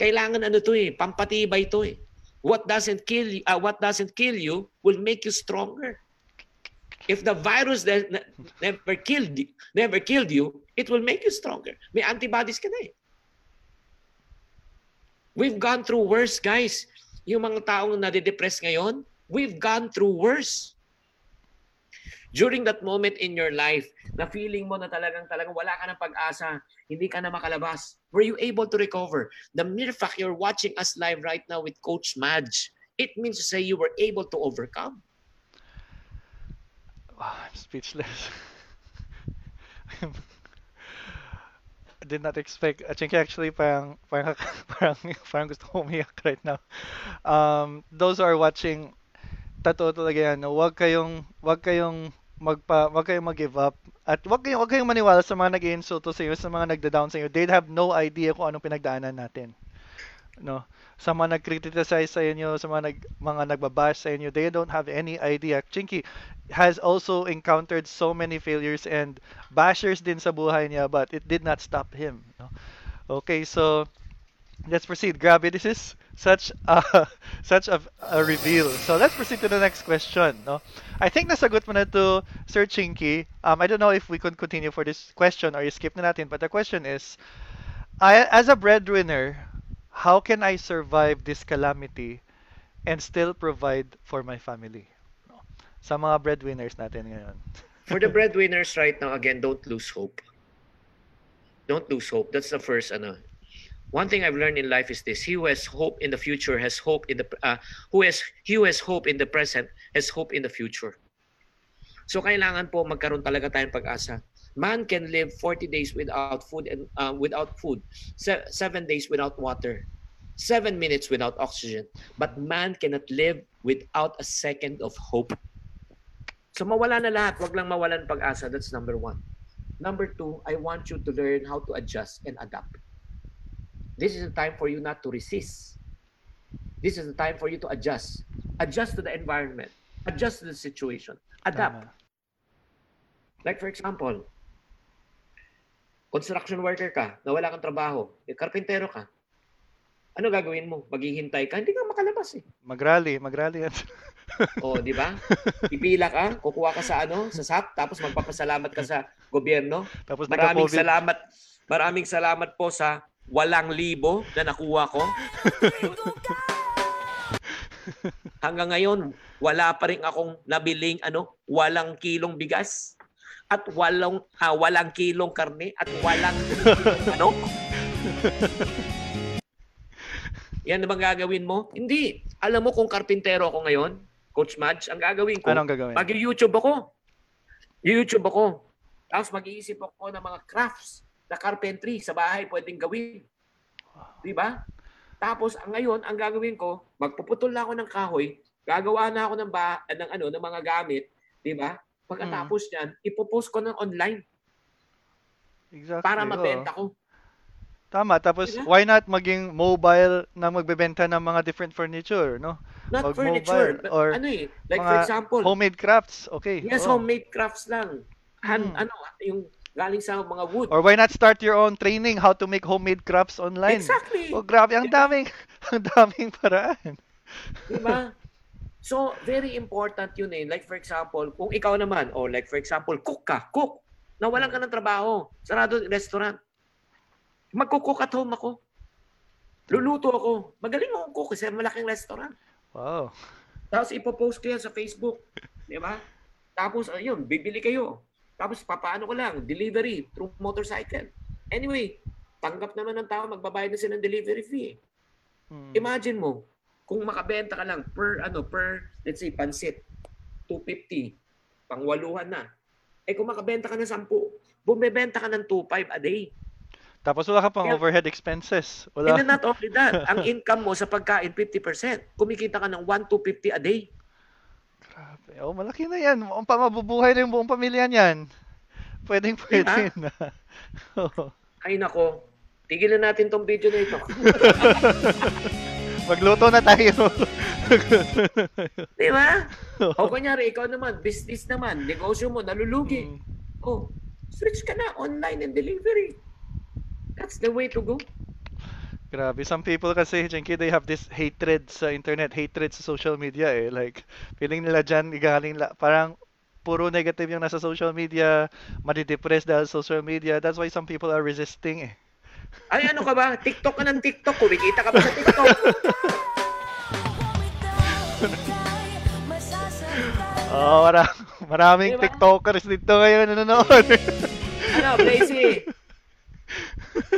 Kailangan ano to eh, pampatibay to eh. What doesn't kill you, uh, what doesn't kill you will make you stronger. If the virus that ne- never killed you, never killed you, it will make you stronger. May antibodies ka na eh. We've gone through worse, guys. Yung mga taong nade-depress ngayon, we've gone through worse. During that moment in your life, na feeling mo na talagang talagang wala ka ng pag-asa, hindi ka na makalabas, were you able to recover? The mere fact you're watching us live right now with Coach Madge, it means to say you were able to overcome. Wow, I'm speechless. I did not expect. I think actually parang parang parang, parang gusto ko umiyak right now. Um, those who are watching, totoo talaga yan. no? Huwag kayong wag kayong magpa wag kayong mag-give up at wag kayong wag kayong maniwala sa mga nag-iinsulto sa iyo, sa mga nagda-down sa iyo. They have no idea kung anong pinagdaanan natin. No. Sa mga nag-criticize sa inyo, sa mga nag mga nagbabash sa inyo, they don't have any idea. Chinky has also encountered so many failures and bashers din sa buhay niya, but it did not stop him. No? Okay, so let's proceed. Grabe, this is such a such a, a reveal. So let's proceed to the next question. No, I think nasagot mo na to Sir Chinky. Um, I don't know if we could continue for this question or you skip na natin, but the question is, I as a breadwinner, how can I survive this calamity and still provide for my family? No? Sa mga breadwinners natin ngayon. For the breadwinners right now, again, don't lose hope. Don't lose hope. That's the first. Ano. One thing I've learned in life is this: He who has hope in the future has hope in the uh, who has he who has hope in the present has hope in the future. So kailangan po magkaroon talaga tayong pag-asa. Man can live 40 days without food and uh, without food, se- seven days without water, seven minutes without oxygen. But man cannot live without a second of hope. So mawala na lahat, wag lang mawalan pag-asa. That's number one. Number two, I want you to learn how to adjust and adapt. This is the time for you not to resist. This is the time for you to adjust. Adjust to the environment. Adjust to the situation. Adapt. Tama. Like for example, construction worker ka, nawala kang trabaho, eh, karpintero ka. Ano gagawin mo? Maghihintay ka? Hindi ka makalabas eh. Mag-rally, mag-rally. yan. O, di ba? Pipila ka, kukuha ka sa ano, sa SAP, tapos magpapasalamat ka sa gobyerno. Tapos Maraming salamat. Maraming salamat po sa walang libo na nakuha ko. Hanggang ngayon, wala pa rin akong nabiling ano, walang kilong bigas at walang ah, walang kilong karne at walang ano. Yan na bang gagawin mo? Hindi. Alam mo kung karpintero ako ngayon, Coach Madge, ang gagawin ko, Anong gagawin? Mag-YouTube ako. YouTube ako. Tapos mag-iisip ako ng mga crafts na carpentry sa bahay pwedeng gawin. Di ba? Tapos ang ngayon, ang gagawin ko, magpuputol na ako ng kahoy, gagawa na ako ng, ba, ng, ano, ng mga gamit, di ba? Pagkatapos niyan, ipopost ko ng online Exactly. para mabenta ko. Tama. Tapos, Diba? why not maging mobile na magbebenta ng mga different furniture, no? Not Wag furniture. mobile but or ano eh, like for example, Homemade crafts. Okay. yes, oo. homemade crafts lang. Han, Mm. ano, yung galing sa mga wood. Or why not start your own training how to make homemade crafts online? Exactly. Oh, grabe. Ang daming, ang daming paraan. Di ba? So, very important yun eh. Like for example, kung ikaw naman, or like for example, cook ka, cook. Nawalan ka ng trabaho, sarado yung restaurant. Magkukook at home ako. Luluto ako. Magaling akong cook kasi malaking restaurant. Wow. Tapos ipopost ko yan sa Facebook. Di ba? Tapos, ayun, bibili kayo. Tapos, papaano ko lang, delivery through motorcycle. Anyway, tanggap naman ng tao, magbabayad na sila ng delivery fee. Hmm. Imagine mo, kung makabenta ka lang per ano per let's say pansit 250 pangwaluhan na. Eh kung makabenta ka ng 10, bumebenta ka ng 25 a day. Tapos wala ka pang Kaya- overhead expenses. And Wala. then not only that, ang income mo sa pagkain 50%. Kumikita ka ng 1 to 50 a day. Grabe. Oh, malaki na yan. Ang pamabubuhay na yung buong pamilya niyan. Pwedeng pwede na. Oo. Ay nako, tigilan natin tong video na ito. Magluto na tayo. Di ba? O kunyari, ikaw naman, business naman, negosyo mo, nalulugi. Mm. Oh, switch ka na online and delivery. That's the way to go. Grabe. Some people kasi, Jinky, they have this hatred sa internet, hatred sa social media eh. Like, feeling nila dyan, igaling parang puro negative yung nasa social media, madidepress dahil social media. That's why some people are resisting eh. Ay, ano ka ba? TikTok ka ng TikTok. Kumikita ka ba sa TikTok? Oh, mara maraming Diba? TikTokers dito ngayon nanonood. ano, Blazy?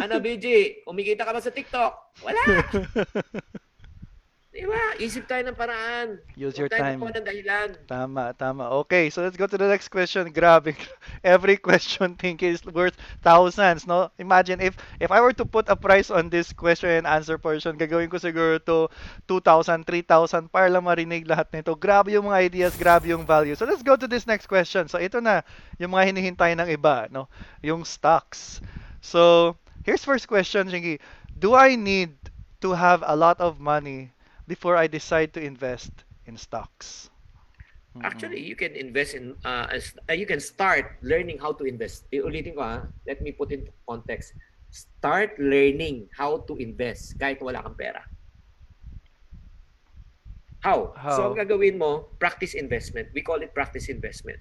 Ano, BG? Kumikita ka ba sa TikTok? Wala. Di ba? Isip tayo ng paraan. Use Huwag your tayo time. magkuha ng dahilan. Tama, tama. Okay, so let's go to the next question. Grabe. Every question think is worth thousands, no? Imagine if if I were to put a price on this question and answer portion, gagawin ko siguro to 2,000, 3,000 para lang marinig lahat nito. Grabe yung mga ideas, grabe yung value. So let's go to this next question. So ito na yung mga hinihintay ng iba, no? Yung stocks. So, here's first question, Jingy. Do I need to have a lot of money before I decide to invest in stocks? Actually, you can invest in, uh, uh, you can start learning how to invest. Iulitin ko ha, let me put into context. Start learning how to invest kahit wala kang pera. How? How? So, ang gagawin mo, practice investment. We call it practice investment.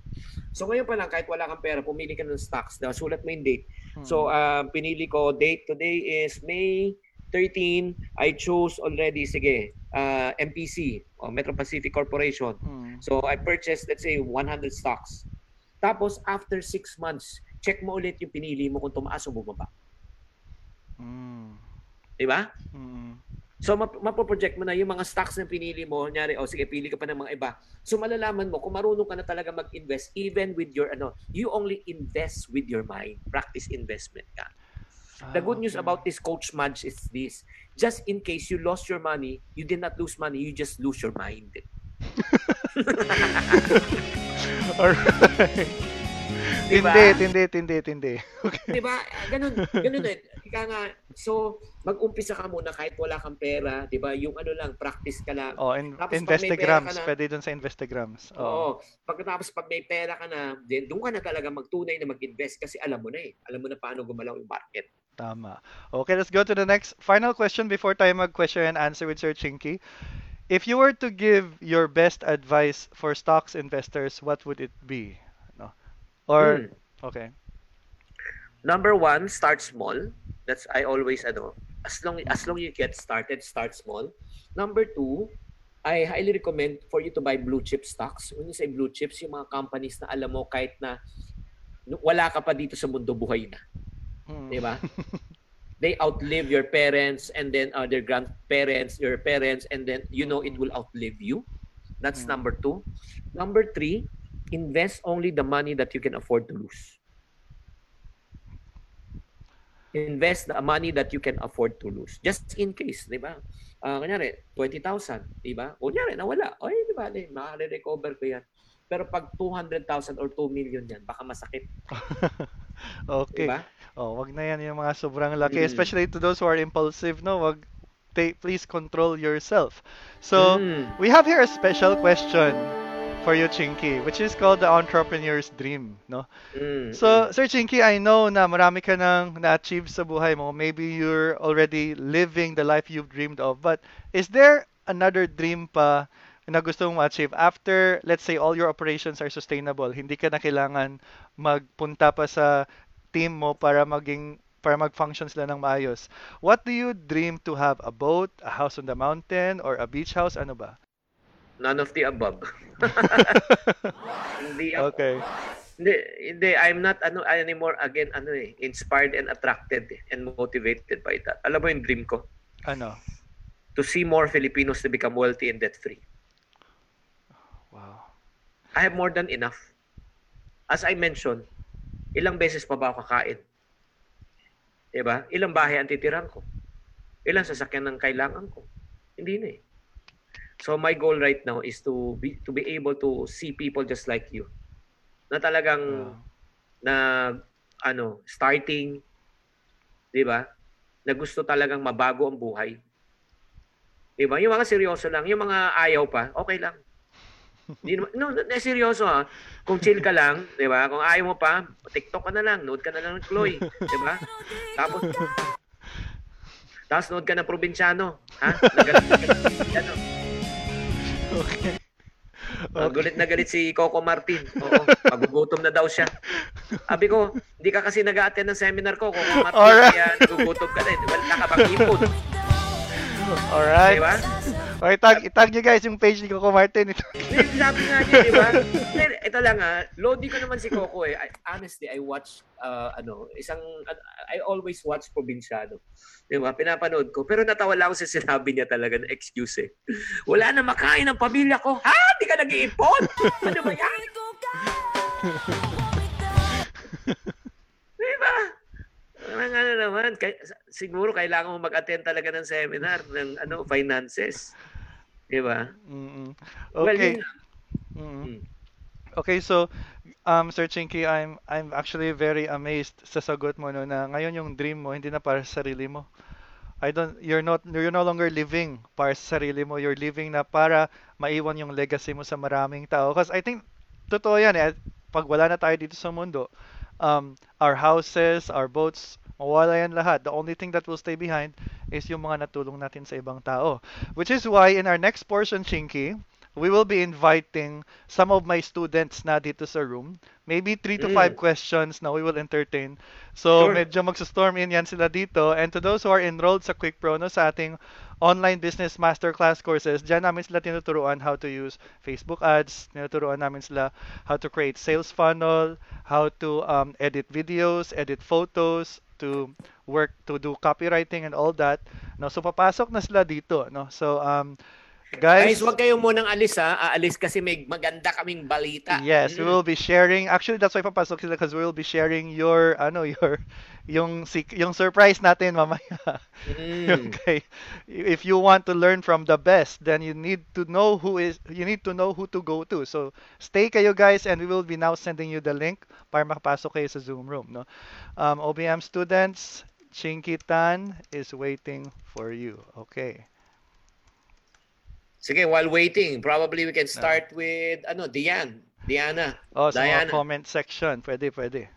So, ngayon pa lang, kahit wala kang pera, pumili ka ng stocks. Sulat mo yung date. So, uh, pinili ko, date today is May 13. I chose already, sige, uh, MPC, o Metro Pacific Corporation. Mm. So, I purchased, let's say, 100 stocks. Tapos, after 6 months, check mo ulit yung pinili mo kung tumaas o bumaba. Mm. Di ba? So, map- mapoproject mo na yung mga stocks na pinili mo. Nyari, o sige, pili ka pa ng mga iba. So, malalaman mo kung marunong ka na talaga mag-invest even with your, ano, you only invest with your mind. Practice investment ka. The Ah, good news okay. about this Coach Madge is this. Just in case you lost your money, you did not lose money, you just lose your mind. Alright. Di Tindi, tindi, tindi, tindi. Okay. 'Di ba? Ganun, ganun eh. Ika nga, so mag-umpisa ka muna kahit wala kang pera, 'di ba? Yung ano lang, practice ka lang. Oh, in Tapos Investagrams. na, Pwede dun sa Investagrams. Oo. oo, pagkatapos pag may pera ka na, then doon ka na talaga magtunay na mag-invest kasi alam mo na eh. Alam mo na paano gumalaw yung market. Tama. Okay, let's go to the next final question before tayo mag-question and answer with Sir Chinky. If you were to give your best advice for stocks investors, what would it be? Or, Hmm. okay. Number one, start small. That's I always ano, as long as long you get started, start small. Number two, I highly recommend for you to buy blue chip stocks. When you say blue chips, yung mga companies na alam mo kahit na wala ka pa dito sa mundo buhay na, Hmm. 'di ba? They outlive your parents and then uh, their grandparents, your parents and then you know it will outlive you. That's Hmm. number two. Number three, invest only the money that you can afford to lose. invest the money that you can afford to lose. Just in case, di ba? Ah, kunyari, 20,000, di ba? Kunyari, nawala. O, di ba? Makaka-recover ko yan. Pero pag 200,000 or 2 million yan, baka masakit. Di Okay. ba? Oh, wag na yan yung mga sobrang laki, Mm. especially to those who are impulsive, no? Wag ta- please control yourself. So, Mm. we have here a special question for you, Chinky, which is called the entrepreneur's dream, no? Mm. So, Sir Chinky, I know na marami ka nang na-achieve sa buhay mo. Maybe you're already living the life you've dreamed of. But is there another dream pa na gusto mong ma-achieve after, let's say, all your operations are sustainable? Hindi ka na kailangan magpunta pa sa team mo para maging para mag-function sila ng maayos. What do you dream to have? A boat, a house on the mountain, or a beach house? Ano ba? None of the above. hindi ako. Okay. Hindi, hindi, I'm not ano anymore again ano eh, inspired and attracted eh, and motivated by that. Alam mo yung dream ko? Ano? To see more Filipinos to become wealthy and debt free. Wow. I have more than enough. As I mentioned, ilang beses pa ba ako kakain? Diba? Ilang bahay ang titiran ko? Ilang sasakyan ang kailangan ko? Hindi na eh. So my goal right now is to be to be able to see people just like you. Na talagang Wow. na ano, starting 'di ba? Na gusto talagang mabago ang buhay. 'Di ba? Yung mga seryoso lang, yung mga ayaw pa, okay lang. Di naman, no, na, seryoso ha. Kung chill ka lang, 'di ba? Kung ayaw mo pa, TikTok ka na lang, nood ka na lang ng Chloe, 'di ba? Tapos tapos nood ka ng probinsyano, ha? Nagalit na galit ano, Okay. uh, galit na galit si Coco Martin. Oo, magugutom na daw siya. Sabi ko, hindi ka kasi nag-attend ng seminar ko, Coco Martin, Alright. kaya nagugutom ka na. eh. Wala ka bang ipon, Alright. di ba? Okay, tag, itag nyo guys yung page ni Coco Martin. Ito. Sabi nga niya, di ba? Ito lang ha, Lodi ko naman si Coco eh. I, honestly, I watch, uh, ano, isang, I always watch Probinsyano. Di ba? Pinapanood ko. Pero natawa lang ako sa sinabi niya talaga na excuse eh. Wala na makain ng pamilya ko. Ha? Di ka nag-iipon? Ano ba yan? Di ba? Parang ano naman, kay, siguro kailangan mo mag-attend talaga ng seminar ng ano finances. Di ba? Mm-mm. Well, Okay. nga. Mm-mm. Mm. Okay, so um Sir Chinky, I'm I'm actually very amazed sa sagot mo no na ngayon yung dream mo hindi na para sa sarili mo. I don't you're not you're no longer living para sa sarili mo. You're living na para maiwan yung legacy mo sa maraming tao. Because I think totoo yan eh. Pag wala na tayo dito sa mundo, um, our houses, our boats, mawala yan lahat. The only thing that will stay behind is yung mga natulong natin sa ibang tao. Which is why in our next portion, Chinky, we will be inviting some of my students na dito sa room. Maybe three to five Mm. questions na we will entertain. So, Sure. medyo magsa-storm in yan sila dito. And to those who are enrolled sa Quick Pro, no, sa ating online business masterclass courses, dyan namin sila tinuturuan how to use Facebook ads, tinuturuan namin sila how to create sales funnel, how to um, edit videos, edit photos, to work, to do copywriting and all that. No, so papasok na sila dito, no. So um Guys, Guys, wag kayo munang alis ha. Aalis kasi may maganda kaming balita. yes, we Mm. will be sharing. Actually, that's why papasok sila because we will be sharing your ano, your yung sec- yung surprise natin mamaya. Mm. Okay. If you want to learn from the best, then you need to know who is you need to know who to go to. So, stay kayo guys and we will be now sending you the link para makapasok kayo sa Zoom room, no? Um, OBM students, Chinky Tan is waiting for you. Okay. Sige, while waiting, probably we can start with ano, Dian. Diana. Oh, sa mga Diana. comment section. Pwede, pwede.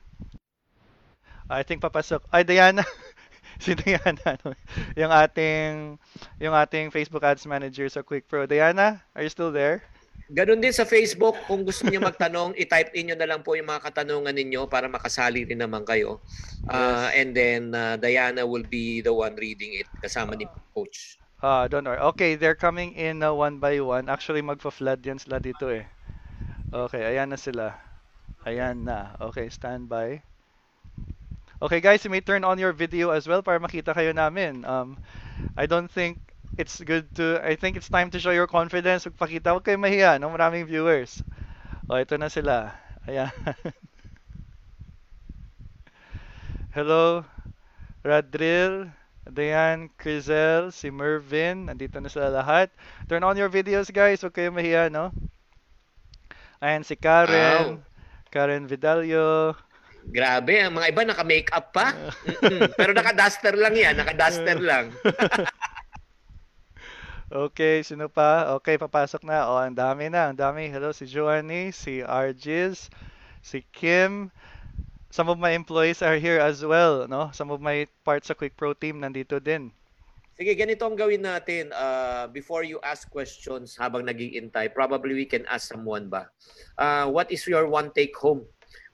I think papasok. Ay, Diana. si Diana. ano, Yung ating, yung ating Facebook Ads Manager sa Quick Pro. Diana, are you still there? Ganon din sa Facebook, kung gusto niyo magtanong, i-type in nyo na lang po yung mga katanungan ninyo para makasali rin naman kayo. Uh, and then uh, Diana will be the one reading it kasama ni coach. Ah, don't worry. Okay, they're coming in uh, one by one. Actually, magpa-flood yan sila dito eh. Okay, ayan na sila. Ayan na. Okay, stand by. Okay, guys, you may turn on your video as well para makita kayo namin. Um, I don't think it's good to, I think it's time to show your confidence. Magpakita, huwag kayo mahiya, no? Maraming viewers. O, ito na sila. Ayan. Hello, Radril, Dayan, Crizel, si Mervin, nandito na sila lahat. Turn on your videos, guys. Huwag kayo mahiya, no? Ayan, si Karen. Karen Vidalio. Grabe, ang mga iba naka-makeup pa. Pero naka-duster lang yan, naka-duster lang. Okay, sino pa? Okay, papasok na. Oh, ang dami na, ang dami. Hello, si Joanny, si Argiz, si Kim. Some of my employees are here as well, no? Some of my parts sa Quick Pro team nandito din. Sige, ganito ang gawin natin. Uh, before you ask questions habang nag-iintay, probably we can ask someone ba? Uh, what is your one take home?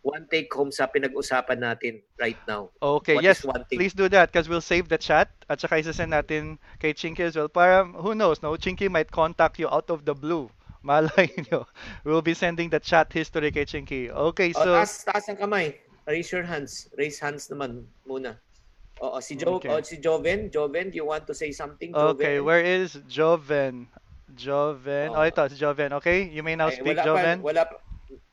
One take home sa pinag-usapan natin right now. Okay, What yes, one thing? please do that because we'll save the chat at saka isasend natin kay Chinky as well. Para, who knows, no? Chinky might contact you out of the blue. Malay nyo. We'll be sending the chat history kay Chinky. Okay, So, so, taas, taas ang kamay. Raise your hands. Raise hands naman muna. Oo, si Jo, Okay. oh, si Joven. Joven, do you want to say something? okay, Joven? where is Joven? Joven. Oh, Oh. ito, si Joven. Okay, you may now Ay, speak, wala Joven. Pa, wala pa.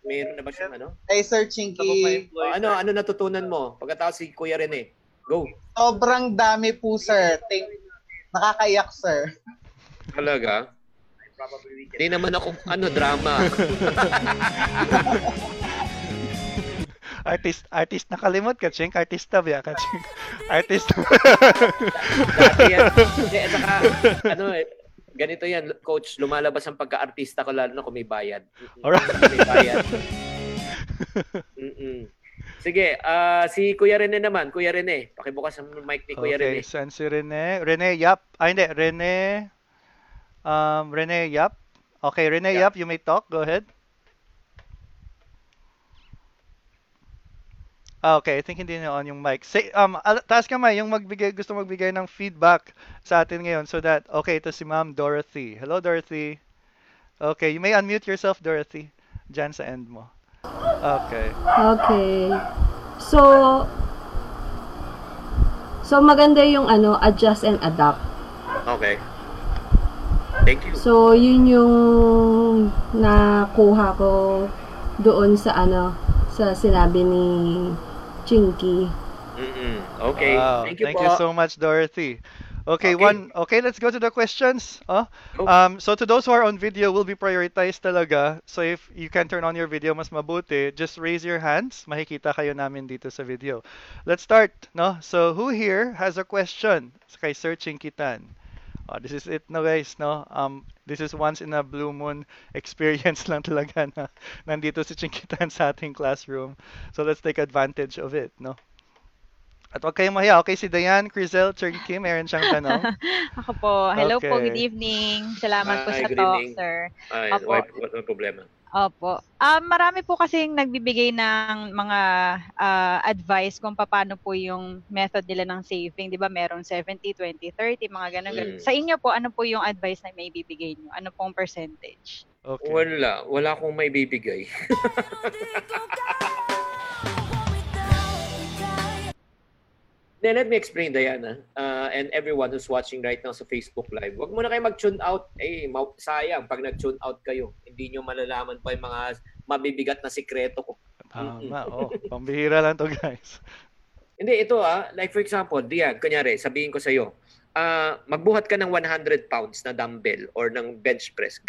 Mayroon na ba siyang ano? Kay Sir Chinky, Oh, ano, ano natutunan mo? Pagkatapos si Kuya Rene. Go. sobrang dami po, sir. Think, nakakaiyak, sir. Talaga? Hindi naman ako, ano, drama. Artist, artist nakalimot ka, Chink. Artista ba ka, Chink? Artist. Dati yan. Hindi, at saka, ano eh, ganito yan, coach, lumalabas ang pagka-artista ko lalo na kung may bayad. Alright. May bayad. Mm-mm. Sige, ah si Kuya Rene naman. Kuya Rene, pakibukas ang mic ni Kuya okay, Rene. saan si Rene? Rene, yap. Ah, hindi. Rene. Um, Rene, yap. Okay, Rene, Yap. yap. You may talk. Go ahead. Okay, I think hindi na on yung mic. Say, um, al- taas kamay, yung magbigay, gusto magbigay ng feedback sa atin ngayon so that, okay, ito si Ma'am Dorothy. Hello, Dorothy. Okay, you may unmute yourself, Dorothy. Diyan sa end mo. Okay. Okay. So, so maganda yung ano, adjust and adapt. Okay. Thank you. So, yun yung nakuha ko doon sa ano, sa sinabi ni Chinky. Mm-mm. Okay. Wow, Thank you thank po. you so much, Dorothy. Okay, Okay. one. Okay, let's go to the questions. Oh, Go. um, so to those who are on video, will be prioritized talaga. So if you can turn on your video, mas mabuti. Just raise your hands. Makikita kayo namin dito sa video. Let's start. No. So who here has a question? Kay Sir Chinkitan. Oh, this is it, no guys. No. Um, this is once in a blue moon experience lang talaga na nandito si Chinkitan sa ating classroom. So let's take advantage of it. No. At huwag kayong mahiya. Okay, si Dayan, Crizel, Chernky, meron siyang tanong. Ako po. Hello po, Okay. good evening. Salamat po Hi, sa talk, evening. sir. Ay, what, what, what problema? Opo. Um, marami po kasing nagbibigay ng mga ah, advice kung paano po yung method nila ng saving. Di ba meron 70, 20, 30, mga ganun. Mm. Sa inyo po, ano po yung advice na may bibigay nyo? Ano pong percentage? Okay. Wala. Wala akong may bibigay. Then let me explain, Diana, uh, and everyone who's watching right now sa Facebook Live. Huwag muna kayo mag-tune out. Eh, sayang pag nag-tune out kayo. Hindi nyo malalaman pa yung mga mabibigat na sikreto ko. Tama, oh. Pambihira lang to, guys. Hindi, ito ah, like for example, diyan, kunyari, sabihin ko sa iyo, ah, magbuhat ka ng 100 pounds na dumbbell or ng bench press,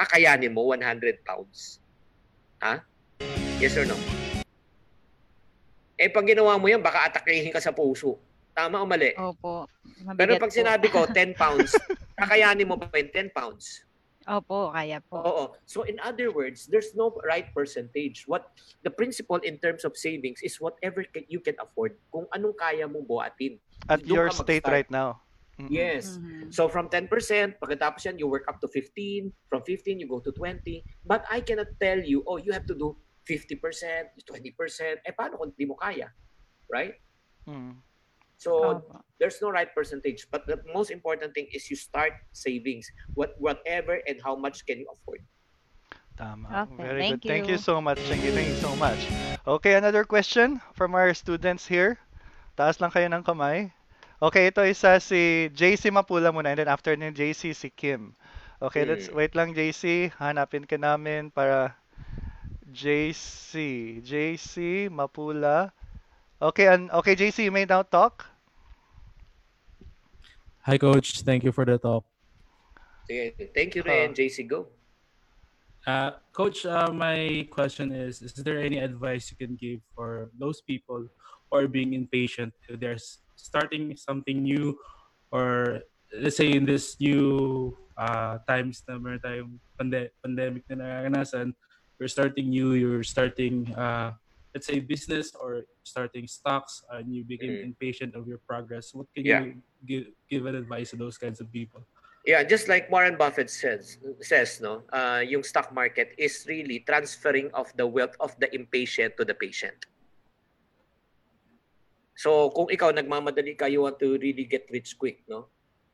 kakayanin mo 100 pounds. Ha? Yes or no? Eh, pag ginawa mo yan, baka atakihin ka sa puso. Tama o mali? Opo. Pero Mabigat pag po. sinabi ko 10 pounds, kakayanin mo ba yung 10 pounds? Opo, kaya po. Oo. So in other words, there's no right percentage. What the principle in terms of savings is whatever you can afford. Kung anong kaya mong buhatin. At Doon your state right now. Mm-mm. Yes. Mhm. So from 10%, pagkatapos yan, you work up to 15. From 15, you go to 20. But I cannot tell you, oh, you have to do 50%, 20%. Eh, paano kung di mo kaya? Right? Mm. So, Opo. there's no right percentage. But the most important thing is you start savings. What, whatever and how much can you afford? Tama. Okay, Very thank good. Thank you you. so much, Chinky. Thank you so much. Okay, another question from our students here. Taas lang kayo ng kamay. Okay, ito isa si JC Mapula muna and then after ni JC si Kim. Okay, let's Hmm. wait lang JC. Hanapin ka namin para JC. JC Mapula. Okay, and okay JC, you may now talk. Hi, Coach. Thank you for the talk. Sige, thank you, Ren. Ah. JC, go. Uh, Coach, uh, my question is: Is there any advice you can give for those people who are being impatient if they're starting something new, or let's say in this new uh, times na meron tayong pande- pandemic na naranasan, you're starting new, you're starting, uh, let's say, business or starting stocks, and you became Mm. impatient of your progress. What can Yeah. you give, give an advice to those kinds of people? Yeah, just like Warren Buffett says, says no, uh, yung stock market is really transferring of the wealth of the impatient to the patient. So, kung ikaw nagmamadali ka, you want to really get rich quick, no?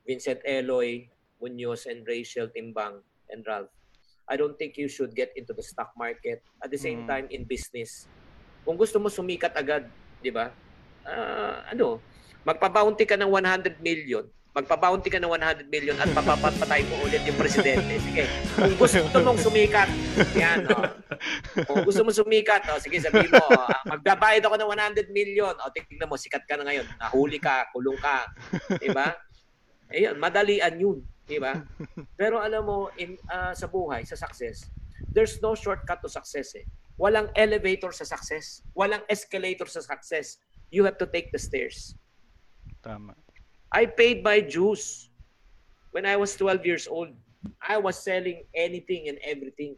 Vincent Eloy, Munoz, and Rachel Timbang, and Ralph. I don't think you should get into the stock market. At the same Mm. time, in business. Kung gusto mo sumikat agad, di ba? Ah, ano, magpa-bounty ka ng 100 million, magpa-bounty ka ng 100 million at papapatay mo ulit yung presidente. Sige, kung gusto mong sumikat, yan, oh. Kung gusto mo sumikat, oh, sige, sabihin mo, oh, magbabayad ako ng 100 million. O, tingnan mo, sikat ka na ngayon. Nahuli ka, kulong ka. Di ba? Ayun, madalian yun. Di ba? Pero alam mo, in, ah, sa buhay, sa success, there's no shortcut to success eh. Walang elevator sa success. Walang escalator sa success. You have to take the stairs. Tama. I paid my dues when I was 12 years old. I was selling anything and everything.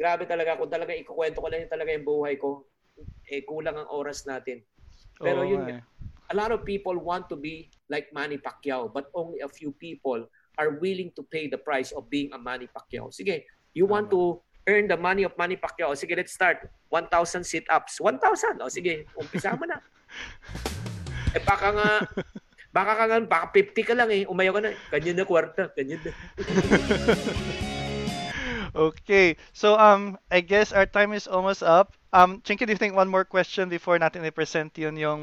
Grabe talaga. Kung talaga ikukwento ko lang yung talaga yung buhay ko, eh, kulang ang oras natin. Pero Oo yun eh. a lot of people want to be like Manny Pacquiao, but only a few people are willing to pay the price of being a Manny Pacquiao. Sige, you want to earn the money of Manny Pacquiao. Sige, let's start. 1,000 sit-ups. 1,000. O sige, umpisa mo na. eh baka nga, baka ka nga, baka 50 ka lang eh. Umayaw ka na. Ganyan na kwarta. Ganyan na. Okay. So um I guess our time is almost up. Um Chinky, do you think one more question before natin i-present yun yung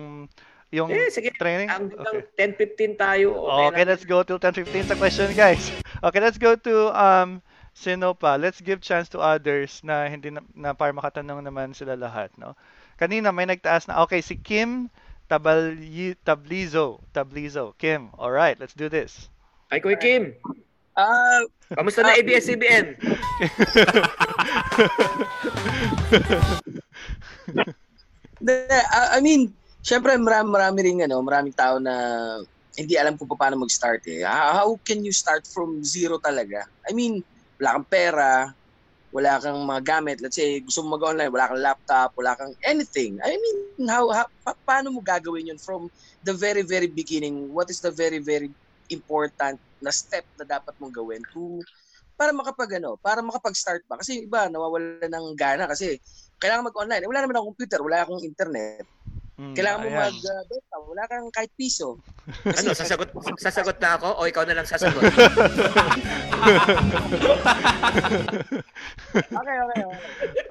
yung Eh, sige. training? Hanggang Okay. 10-15 tayo. Okay, Okay, let's go till 10:15 sa question, guys. Okay, let's go to um sino pa. Let's give chance to others na hindi na, na para makatanong naman sila lahat, no? Kanina may nagtaas na. Okay, si Kim Tabali Tablizo. Tablizo. Kim. All right, let's do this. Ay, Kuya Kim. Ah, Kamusta na ABS-CBN? I mean, syempre marami, marami ring ano, maraming tao na hindi alam kung paano mag-start eh. How, how can you start from zero talaga? I mean, wala kang pera, wala kang mga gamit. Let's say, gusto mo mag-online, wala kang laptop, wala kang anything. I mean, how, how pa- paano mo gagawin yun from the very, very beginning? What is the very, very important na step na dapat mong gawin to para makapag ano, para makapag-start ba? Kasi yung iba nawawala ng gana kasi kailangan mag-online. Eh, wala naman akong computer, wala akong internet. Mm, Kailangan mo ayan. mag-beta, wala kang kahit piso. Ano, sasagot, sasagot na ako o ikaw na lang sasagot? Okay, okay, okay.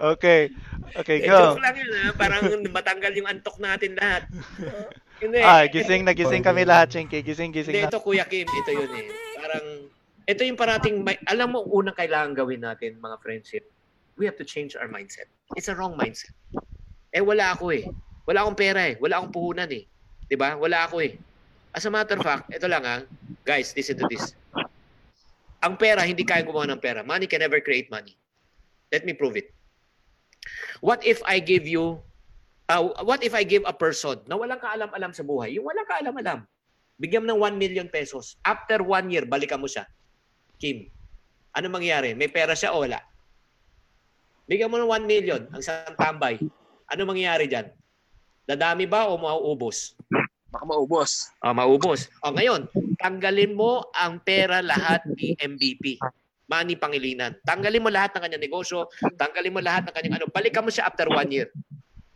Okay. Okay, Eh, go. joke lang yun, ha? Parang matanggal yung antok natin lahat. Hindi. Ah, gising na gising kami lahat, Chinky. Gising, gising Hindi, na. ito Kuya Kim, ito yun eh. Parang, ito yung parating, may, alam mo, unang kailangan gawin natin, mga friendship, we have to change our mindset. It's a wrong mindset. Eh, wala ako eh. Wala akong pera eh. Wala akong puhunan eh. 'Di ba? Wala ako eh. As a matter of fact, ito lang ha. Guys, listen to this. Ang pera, hindi kaya gumawa ng pera. Money can never create money. Let me prove it. What if I give you, uh, what if I give a person na walang kaalam-alam sa buhay, yung walang kaalam-alam, bigyan mo ng 1 million pesos. After one year, balikan mo siya. Kim, ano mangyari? May pera siya o wala? Bigyan mo ng 1 million, ang isang tambay. Ano mangyayari dyan? Dadami ba o mauubos? Baka maubos. Ah, maubos. O ngayon, tanggalin mo ang pera lahat ni MVP. Manny Pangilinan. Tanggalin mo lahat ng kanyang negosyo, tanggalin mo lahat ng kanyang ano, balikan mo siya after one year.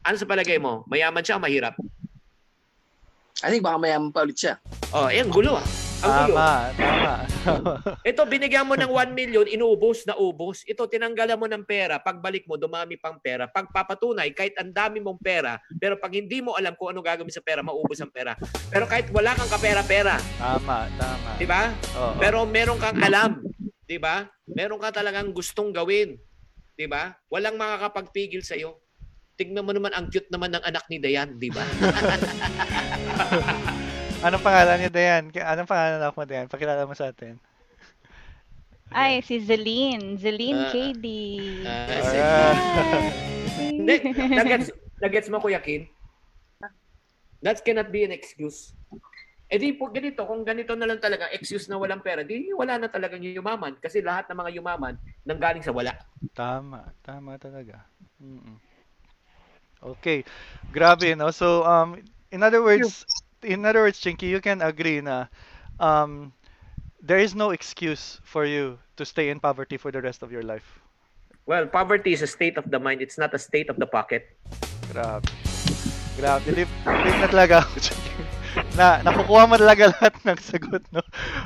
Ano sa palagay mo? Mayaman siya o mahirap? I think baka mayaman pa ulit siya. Oh, eh, ang gulo ah. Ang gulo. Tama, tama. Ito, binigyan mo ng 1 million, inuubos na ubos. Ito, tinanggalan mo ng pera. Pagbalik mo, dumami pang pera. Pagpapatunay, kahit ang dami mong pera, pero pag hindi mo alam kung ano gagawin sa pera, maubos ang pera. Pero kahit wala kang kapera-pera, tama, tama. di ba? Oo. Pero meron kang alam, 'di ba? Meron ka talagang gustong gawin, 'di ba? Walang makakapagpigil sa iyo. Tignan mo naman ang cute naman ng anak ni Dayan, 'di ba? Anong pangalan niya, Dayan? Anong pangalan ako mo, Dayan? Pakilala mo sa atin. Ay, si Zeline. Zeline Ah, KD. Ah, Alright. sige. Hindi, nagets, nagets mo Kuya Kim? That cannot be an excuse. Eh di po ganito, kung ganito na lang talaga, excuse na walang pera, di wala na talagang yumaman. Kasi lahat ng mga yumaman nanggaling sa wala. Tama, tama talaga. Mm-mm. Okay. Grabe, no? So, um, in other words, in other words, Chinky, you can agree na um, there is no excuse for you to stay in poverty for the rest of your life. Well, poverty is a state of the mind. It's not a state of the pocket. Grabe. Grabe. Believe, believe na talaga ako, Chinky. Na, nakukuha mo talaga lahat ng sagot, no?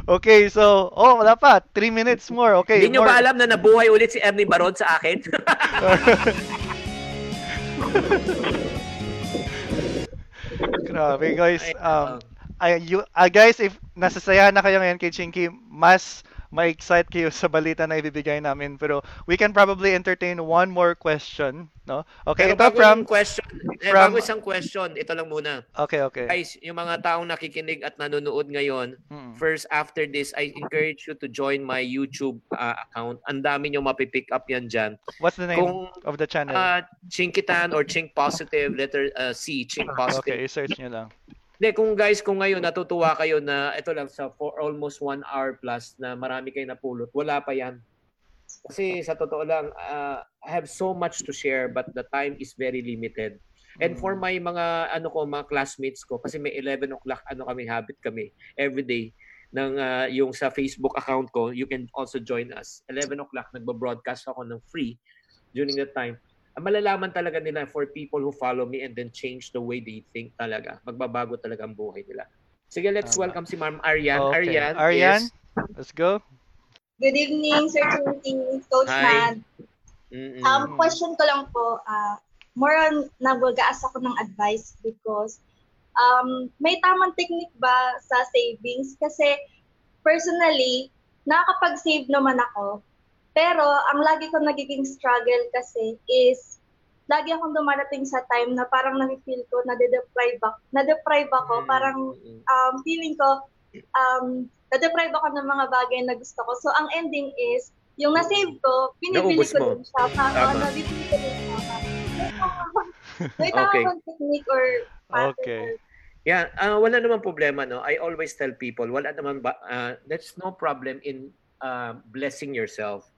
Okay, so, oh, wala pa. Three minutes more. Okay, Hindi nyo more. ba alam na nabuhay ulit si Ernie Baron sa akin? Grabe, guys. Ay, Um, ay, you, ah, guys, if nasasayahan na kayo ngayon kay Chinky, mas ma-excite kayo sa balita na ibibigay namin. Pero we can probably entertain one more question, no? Okay, Pero ito bago from... question, eh, from- bago isang question, ito lang muna. Okay, okay. Guys, yung mga taong nakikinig at nanonood ngayon, Mm. first after this, I encourage you to join my YouTube uh, account. Ang dami nyo mapipick up yan dyan. What's the name Kung of the channel? uh, Chinkitan or Chink Positive, letter uh, C, Chink Positive. okay, search nyo lang. Hindi, kung guys, kung ngayon natutuwa kayo na ito lang sa for almost one hour plus na marami kayo napulot, wala pa yan. Kasi sa totoo lang, uh, I have so much to share but the time is very limited. And for Mm. my mga ano ko, mga classmates ko, kasi may 11 o'clock ano kami, habit kami every day ng uh, yung sa Facebook account ko, you can also join us. 11 o'clock, nagbo-broadcast ako ng free during that time. Malalaman talaga nila for people who follow me and then change the way they think talaga. Magbabago talaga ang buhay nila. Sige, let's Tama. welcome si Ma'am Arian. Okay. Arian, Arian? yes. Let's go. Good evening, Sir Chinky, Coach Hi. Mad. Mm-mm. Um, question ko lang po, ah, more on nagwagaas ako ng advice because um, may tamang technique ba sa savings? Kasi personally, nakakapag-save naman ako. Pero ang lagi ko nagiging struggle kasi is lagi akong dumarating sa time na parang nafe-feel ko na deprive ako, na-deprive ako, Mm, parang um, feeling ko, um, na-deprive ako ng mga bagay na gusto ko. So, ang ending is, yung na-save ko, pinibili Naubos ko mo. din siya. Para, Tama. nabibili ko din siya. May Okay. technique or pattern Okay. or- Yeah, uh, wala naman problema, no? I always tell people, wala naman ba, uh, there's no problem in uh, blessing yourself.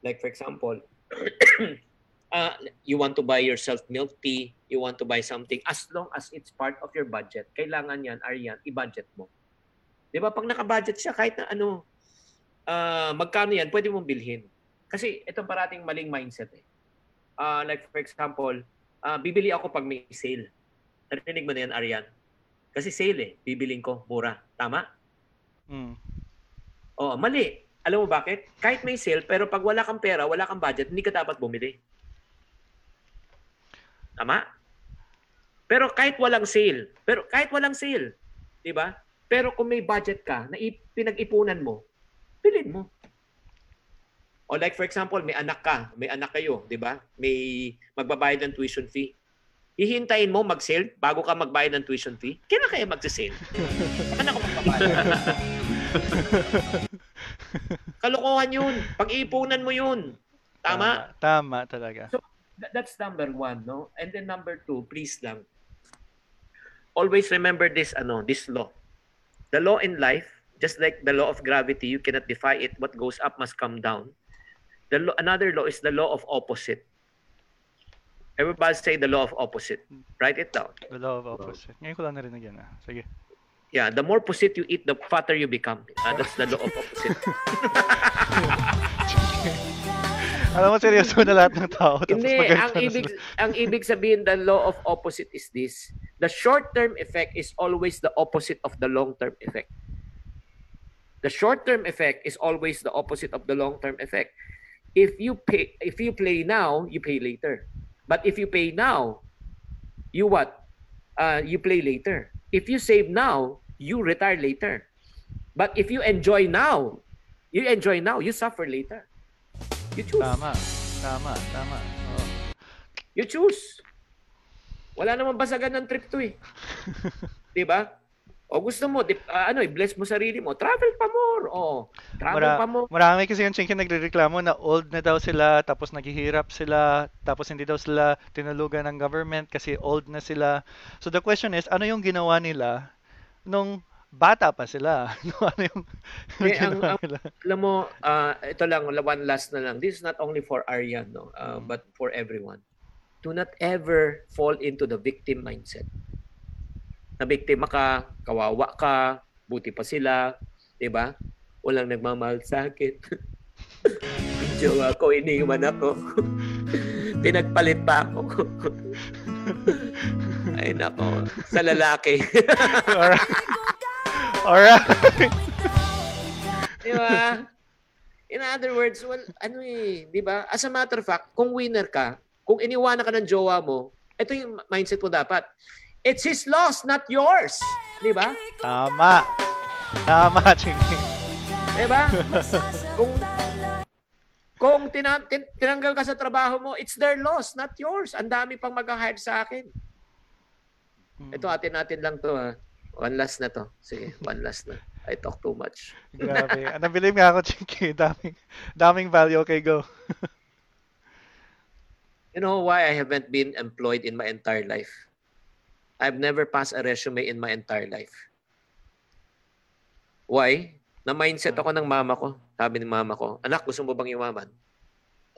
Like, for example, uh, you want to buy yourself milk tea, you want to buy something, as long as it's part of your budget, kailangan yan, Arian, i-budget mo. Di ba? Pag naka-budget siya, kahit na ano, uh, magkano yan, pwede mong bilhin. Kasi itong parating maling mindset eh. Uh, like, for example, uh, bibili ako pag may sale. Narinig mo na yan, Arian? Kasi sale eh, bibiling ko, mura. Tama? Mm. Oo, mali. Alam mo bakit? Kahit may sale, pero pag wala kang pera, wala kang budget, hindi ka dapat bumili. Tama? Pero kahit walang sale, pero kahit walang sale, 'di ba? Pero kung may budget ka na ip- pinag-ipunan mo, bilhin mo. O like for example, may anak ka, may anak kayo, 'di ba? May magbabayad ng tuition fee. Hihintayin mo mag-sale bago ka magbayad ng tuition fee? Kailan kaya mag-sale? Saan ako magbabayad? Kalokohan yun. Pag-iipunan mo yun. Tama? Tama talaga. Th- that's number one, no? And then number two, please lang. Always remember this, ano, this law. The law in life, just like the law of gravity, you cannot defy it. What goes up must come down. The law, another law is the law of opposite. Everybody say the law of opposite. Write it down. The law of opposite. Ngayon ko lang narinig yan ah. Sige. Yeah, the more pusit you eat, the fatter you become. Ah, that's the law of opposite. Alam mo, seryoso na lahat ng tao. Hindi, ang ibig ang ibig sabihin the law of opposite is this. The short-term effect is always the opposite of the long-term effect. The short-term effect is always the opposite of the long-term effect. If you pay if you play now, you pay later. But if you pay now, you what? Uh, you play later. If you save now, you retire later. But if you enjoy now, you enjoy now, you suffer later. You choose. Tama. Tama. Tama. Oo. You choose. Wala namang basagan ng trip to eh. 'Di ba? O gusto mo, di, ah, ano, i-bless mo sarili mo, travel pa more. O, travel Mara- pa more. Marami kasi yung chinky nagrereklamo na old na daw sila, tapos naghihirap sila, tapos hindi daw sila tinulugan ng government kasi old na sila. So the question is, ano yung ginawa nila nung bata pa sila? ano yung, Eh, ang- ang- nila? Alam mo, ah, ito lang, one last na lang. This is not only for Aryan, no, ah, Mm. but for everyone. Do not ever fall into the victim mindset. Na biktima ka, kawawa ka, buti pa sila, 'di ba? Walang nagmamahal sa akin. Jowa ko, iniwan ako. Pinagpalit pa ako. Ay nako, sa lalaki. Alright. Alright. Di ba? In other words, well, ano eh, di ba? As a matter of fact, kung winner ka, kung iniwanan ka ng jowa mo, ito yung mindset mo dapat. It's his loss, not yours. Di ba? Tama. Tama, chinky. Di ba? kung kung tina- tin- tinanggal ka sa trabaho mo, it's their loss, not yours. Ang dami pang mag-hire sa akin. Ito, atin natin lang to ha. One last na to. Sige, one last na. I talk too much. Grabe. Ah, Nabilib nga ako, chinky. Daming, daming value. Okay, go. You know why I haven't been employed in my entire life? I've never passed a resume in my entire life. Why? Na-mindset ako ng mama ko. Sabi ni mama ko, anak, gusto mo bang yumaman?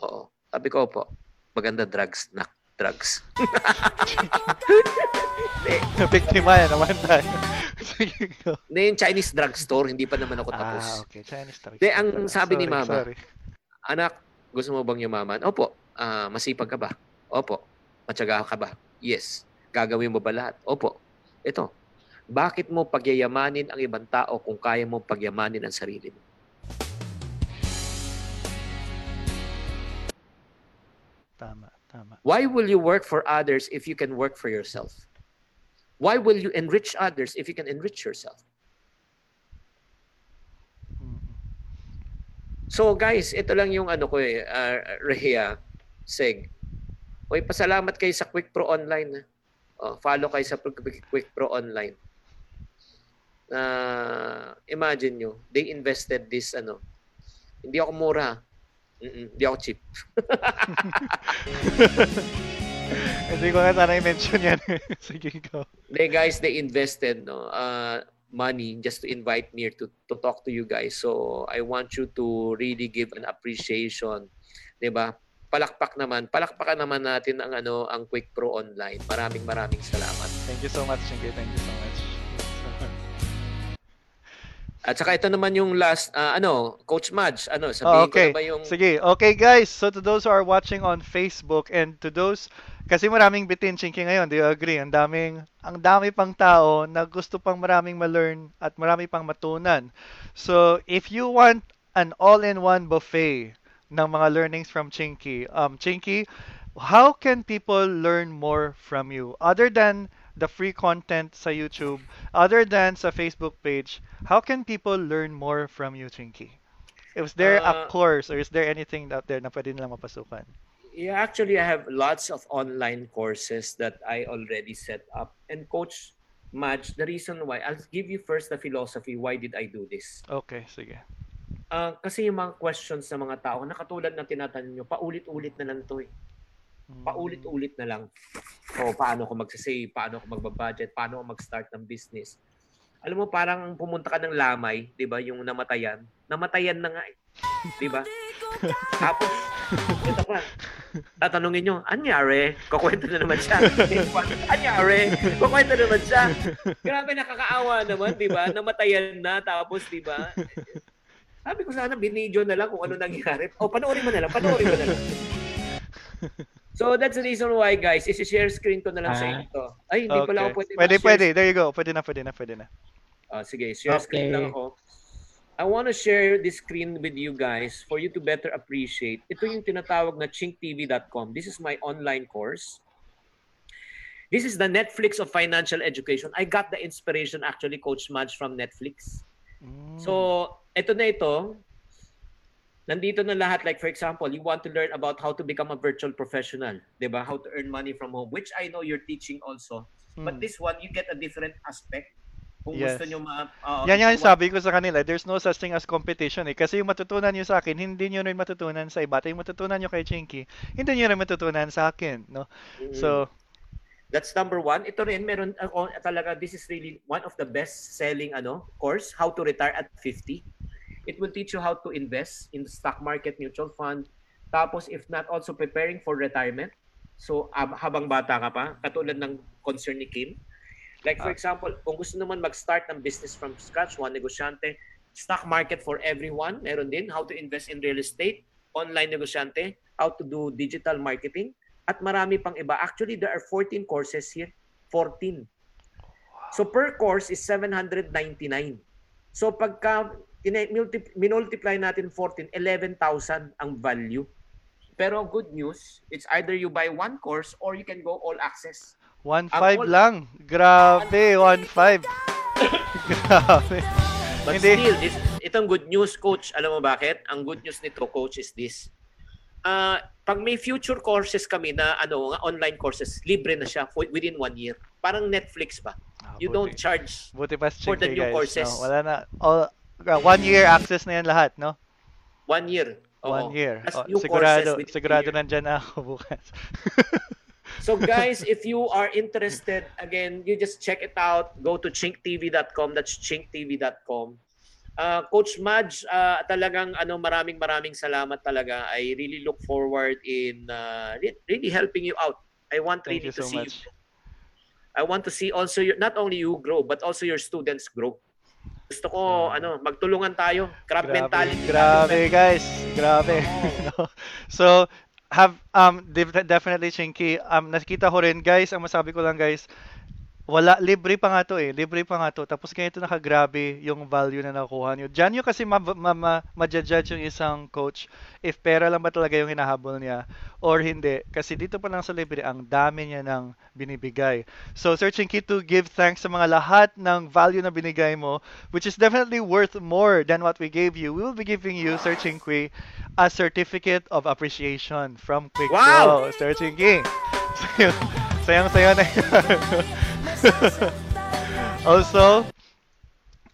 Oo. Sabi ko po, maganda drugs, nak, drugs. Biktima yan naman tayo. Hindi yung Chinese drugstore, hindi pa naman ako tapos. Ah, okay. Chinese tayo. Di, ang sabi ni Sorry, mama, Sorry. anak, gusto mo bang yumaman? Opo. Ah, masipag ka ba? Opo. Matyaga ka ba? Yes. Gagawin mo ba lahat? Opo. Ito. Bakit mo pagyayamanin ang ibang tao kung kaya mo pagyamanin ang sarili mo? Tama, tama. Why will you work for others if you can work for yourself? Why will you enrich others if you can enrich yourself? Mm. So guys, ito lang yung ano ko eh, uh, Rhea, Seg. Hoy, pasalamat kayo sa Quick Pro Online. Oh, follow kayo sa Quick Pro Online. Na imagine nyo, they invested this ano. Hindi ako mura. Mm-mm, hindi ako cheap. Hindi ko nga sana i-mention yan. Sige, go. They guys, they invested no uh, money just to invite me to to talk to you guys. So I want you to really give an appreciation, 'di ba? Palakpak naman, palakpakan naman natin ang ano ang Quick Pro Online. Maraming maraming salamat. Thank you so much, Chinky. Thank you so much. At saka ito naman yung last ah, ano, Coach Madge, ano, Oh, sabihin okay. ko na ba yung Sige. Okay, guys. So to those who are watching on Facebook and to those kasi maraming bitin chinky ngayon, do you agree? Ang daming ang dami pang tao na gusto pang maraming ma-learn at marami pang matunan. So, if you want an all-in-one buffet ng mga learnings from Chinky, um Chinky, how can people learn more from you other than the free content sa YouTube, other than sa Facebook page? How can people learn more from you, Chinky? Is there a Uh, course or is there anything out there na pwede nilang mapasukan? Yeah, actually, I have lots of online courses that I already set up. And Coach Madge, the reason why, I'll give you first the philosophy. Why did I do this? Okay, sige. Ah, kasi yung mga questions ng mga tao, na katulad na tinatanong nyo, paulit-ulit na lang to eh. Mm. Paulit-ulit na lang. O, paano ko magsasave? Paano ko magbabudget? Paano ko mag-start ng business? Alam mo, parang pumunta ka ng lamay, di ba, yung namatayan. Namatayan na nga eh. Di ba? Tapos, ito pa, tatanungin nyo, anyari? Kukwento na naman siya. anyari? Kukwento na naman siya. Grabe, nakakaawa naman, di ba? Namatayan na, tapos, di ba? Sabi ko sana, binidyo na lang kung ano nangyari. O, panoorin mo na lang, panoorin mo na lang. So, that's the reason why, guys, isi-share screen ko na lang sa Ah. inyo to. Ay, hindi pala ako pwede. Pwede, pwede. There you go. Pwede na, pwede na, pwede na. Ah, sige, share screen Okay. lang ako. I want to share this screen with you guys for you to better appreciate. Ito yung tinatawag na chinktv.com. This is my online course. This is the Netflix of financial education. I got the inspiration actually, Coach Madge, from Netflix. Mm. So, ito na ito. Nandito na lahat. Like, for example, you want to learn about how to become a virtual professional. 'di ba? How to earn money from home, which I know you're teaching also. But Mm. this one, you get a different aspect. Kung Yes. gusto nyo ma... uh, Yan yung kung sabi ko sa kanila, there's no such thing as competition eh. Kasi yung matutunan nyo sa akin, hindi nyo rin matutunan sa iba. At yung matutunan nyo kay Chinky, hindi nyo rin matutunan sa akin, no? Mm. So, That's number one. Ito rin, meron ako talaga, this is really one of the best-selling ano course, How to Retire at 50. It will teach you how to invest in the stock market, mutual fund. Tapos, if not, also preparing for retirement. So, ab- habang bata ka pa, katulad ng concern ni Kim. Like, for Ah. example, kung gusto naman mag-start ng business from scratch, one negosyante, stock market for everyone, meron din, how to invest in real estate, online negosyante, how to do digital marketing, at marami pang iba. Actually, there are 14 courses here. 14. So per course is 799. So pagka minultiply natin 14, 11,000 ang value. Pero good news, it's either you buy one course or you can go all access. 1.5 all- lang. Grabe, 1.5. Grabe. But Hindi. still, this, itong good news, coach, alam mo bakit? Ang good news nito, coach, is this. Ah, pag may future courses kami na ano, nga online courses, libre na siya for, within one year. Parang Netflix ba? Ah, You buti. don't charge Buti pa for the new guys. courses. No, wala na. All, uh, one year access na yan lahat, no? one year. Oo. One year. Oh, new sigurado, courses sigurado year. nandyan na ako bukas. So guys, if you are interested, again, you just check it out. Go to chinktv.com. That's chinktv.com. Uh, Coach Madge, uh, talagang ano maraming maraming salamat talaga. I really look forward in uh, re- really helping you out. I want Thank really to so see much. you. I want to see also your, not only you grow but also your students grow. Gusto ko Ah. ano, magtulungan tayo. Crab Grabe, mentality. grabe guys. Grabe. So, have um def- definitely Chinky, um nakikita ko rin guys, ang masabi ko lang guys, wala libre pa nga to eh. Libre pa nga to. Tapos ganito nakagrabe yung value na nakuha niyo. Diyan nyo kasi ma, ma, ma, ma-judge yung isang coach if pera lang ba talaga yung hinahabol niya or hindi. Kasi dito pa lang sa libre, ang dami niya nang binibigay. So, Sir Chinky, to give thanks sa mga lahat ng value na binigay mo, which is definitely worth more than what we gave you. We will be giving you, Sir Chinky, a certificate of appreciation from Quick Wow! Sir Chinky, sayang, sayang sayo na yun. also,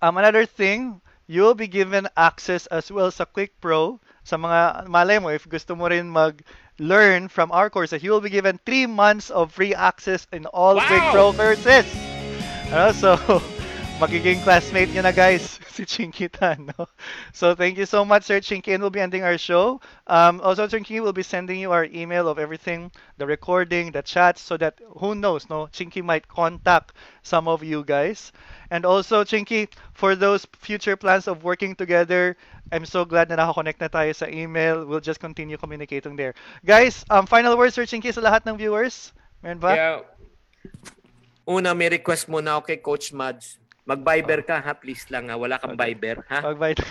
um, another thing, you'll be given access as well sa Quick Pro sa mga malay mo if gusto mo rin mag learn from our courses you will be given 3 months of free access in all Wow! Quick Pro courses ano, so magiging classmate nyo na guys si Chinky Tan no? so thank you so much Sir Chinky and we'll be ending our show um, also Sir Chinky will be sending you our email of everything the recording the chats so that who knows no Chinky might contact some of you guys and also Chinky for those future plans of working together I'm so glad na nakakonect na tayo sa email. We'll just continue communicating there. Guys, um, final words, Sir Chinky, sa lahat ng viewers? Meron ba? Yeah. Una, may request muna ako kay Coach Mads. Mag-Viber ka ha, please lang ha. Wala kang Okay. Viber ha. Ka. Ba ito?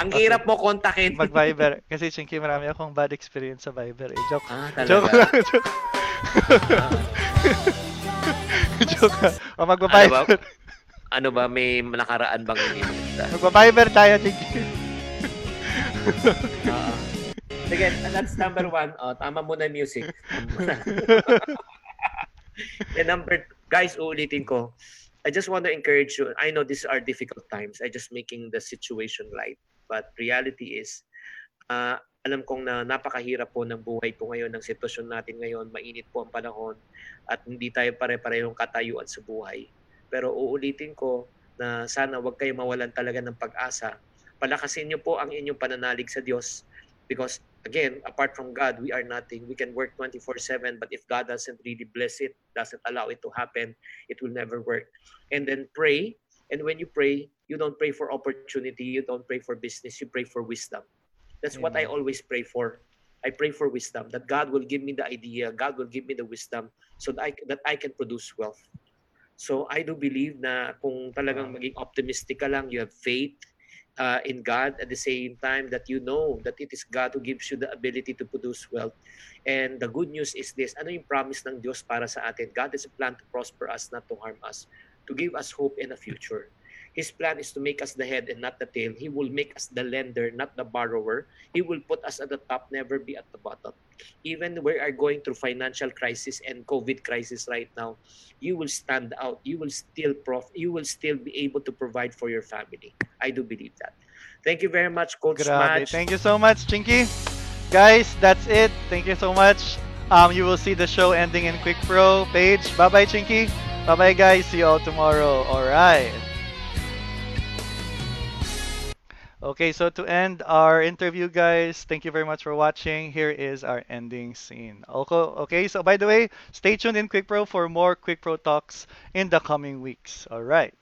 Ang Okay. hirap mo kontakin. Mag-Viber. Kasi Chinky, marami akong bad experience sa Viber. Eh. Joke. Ah, Joke talaga. lang. Joke. joke lang. O, Ano ba? Ano ba, may nakaraan bang hindi maganda? Magba-Viber tayo, Chinky. Oo. Sige, that's number one. Oh, tama muna yung music. And number, guys, uulitin ko. I just want to encourage you. I know these are difficult times. I just making the situation light. But reality is, uh, alam kong na napakahirap po ng buhay po ngayon, ng sitwasyon natin ngayon. Mainit po ang panahon at hindi tayo pare-parehong katayuan sa buhay. Pero uulitin ko na sana wag kayo mawalan talaga ng pag-asa. Palakasin niyo po ang inyong pananalig sa Diyos because again, apart from God, we are nothing. We can work 24/7, but if God doesn't really bless it, doesn't allow it to happen, it will never work. And then pray, and when you pray, you don't pray for opportunity, you don't pray for business, you pray for wisdom. That's what I Amen. always pray for. I pray for wisdom that God will give me the idea, God will give me the wisdom so that I, that I can produce wealth. So I do believe na kung talagang maging optimistic ka lang, you have faith uh, in God at the same time that you know that it is God who gives you the ability to produce wealth. And the good news is this, ano yung promise ng Diyos para sa atin? God has a plan to prosper us, not to harm us, to give us hope and a future. His plan is to make us the head and not the tail. He will make us the lender, not the borrower. He will put us at the top, never be at the bottom. Even we are going through financial crisis and COVID crisis right now, you will stand out. You will still prof. You will still be able to provide for your family. I do believe that. Thank you very much, Coach Grabe. Match. Thank you so much, Chinky. Guys, that's it. Thank you so much. Um, you will see the show ending in Quick Pro page. Bye bye, Chinky. Bye bye, guys. See you all tomorrow. All right. Okay, so to end our interview, guys, thank you very much for watching. Here is our ending scene. Okay, so by the way, stay tuned in Quick Pro for more Quick Pro talks in the coming weeks. All right.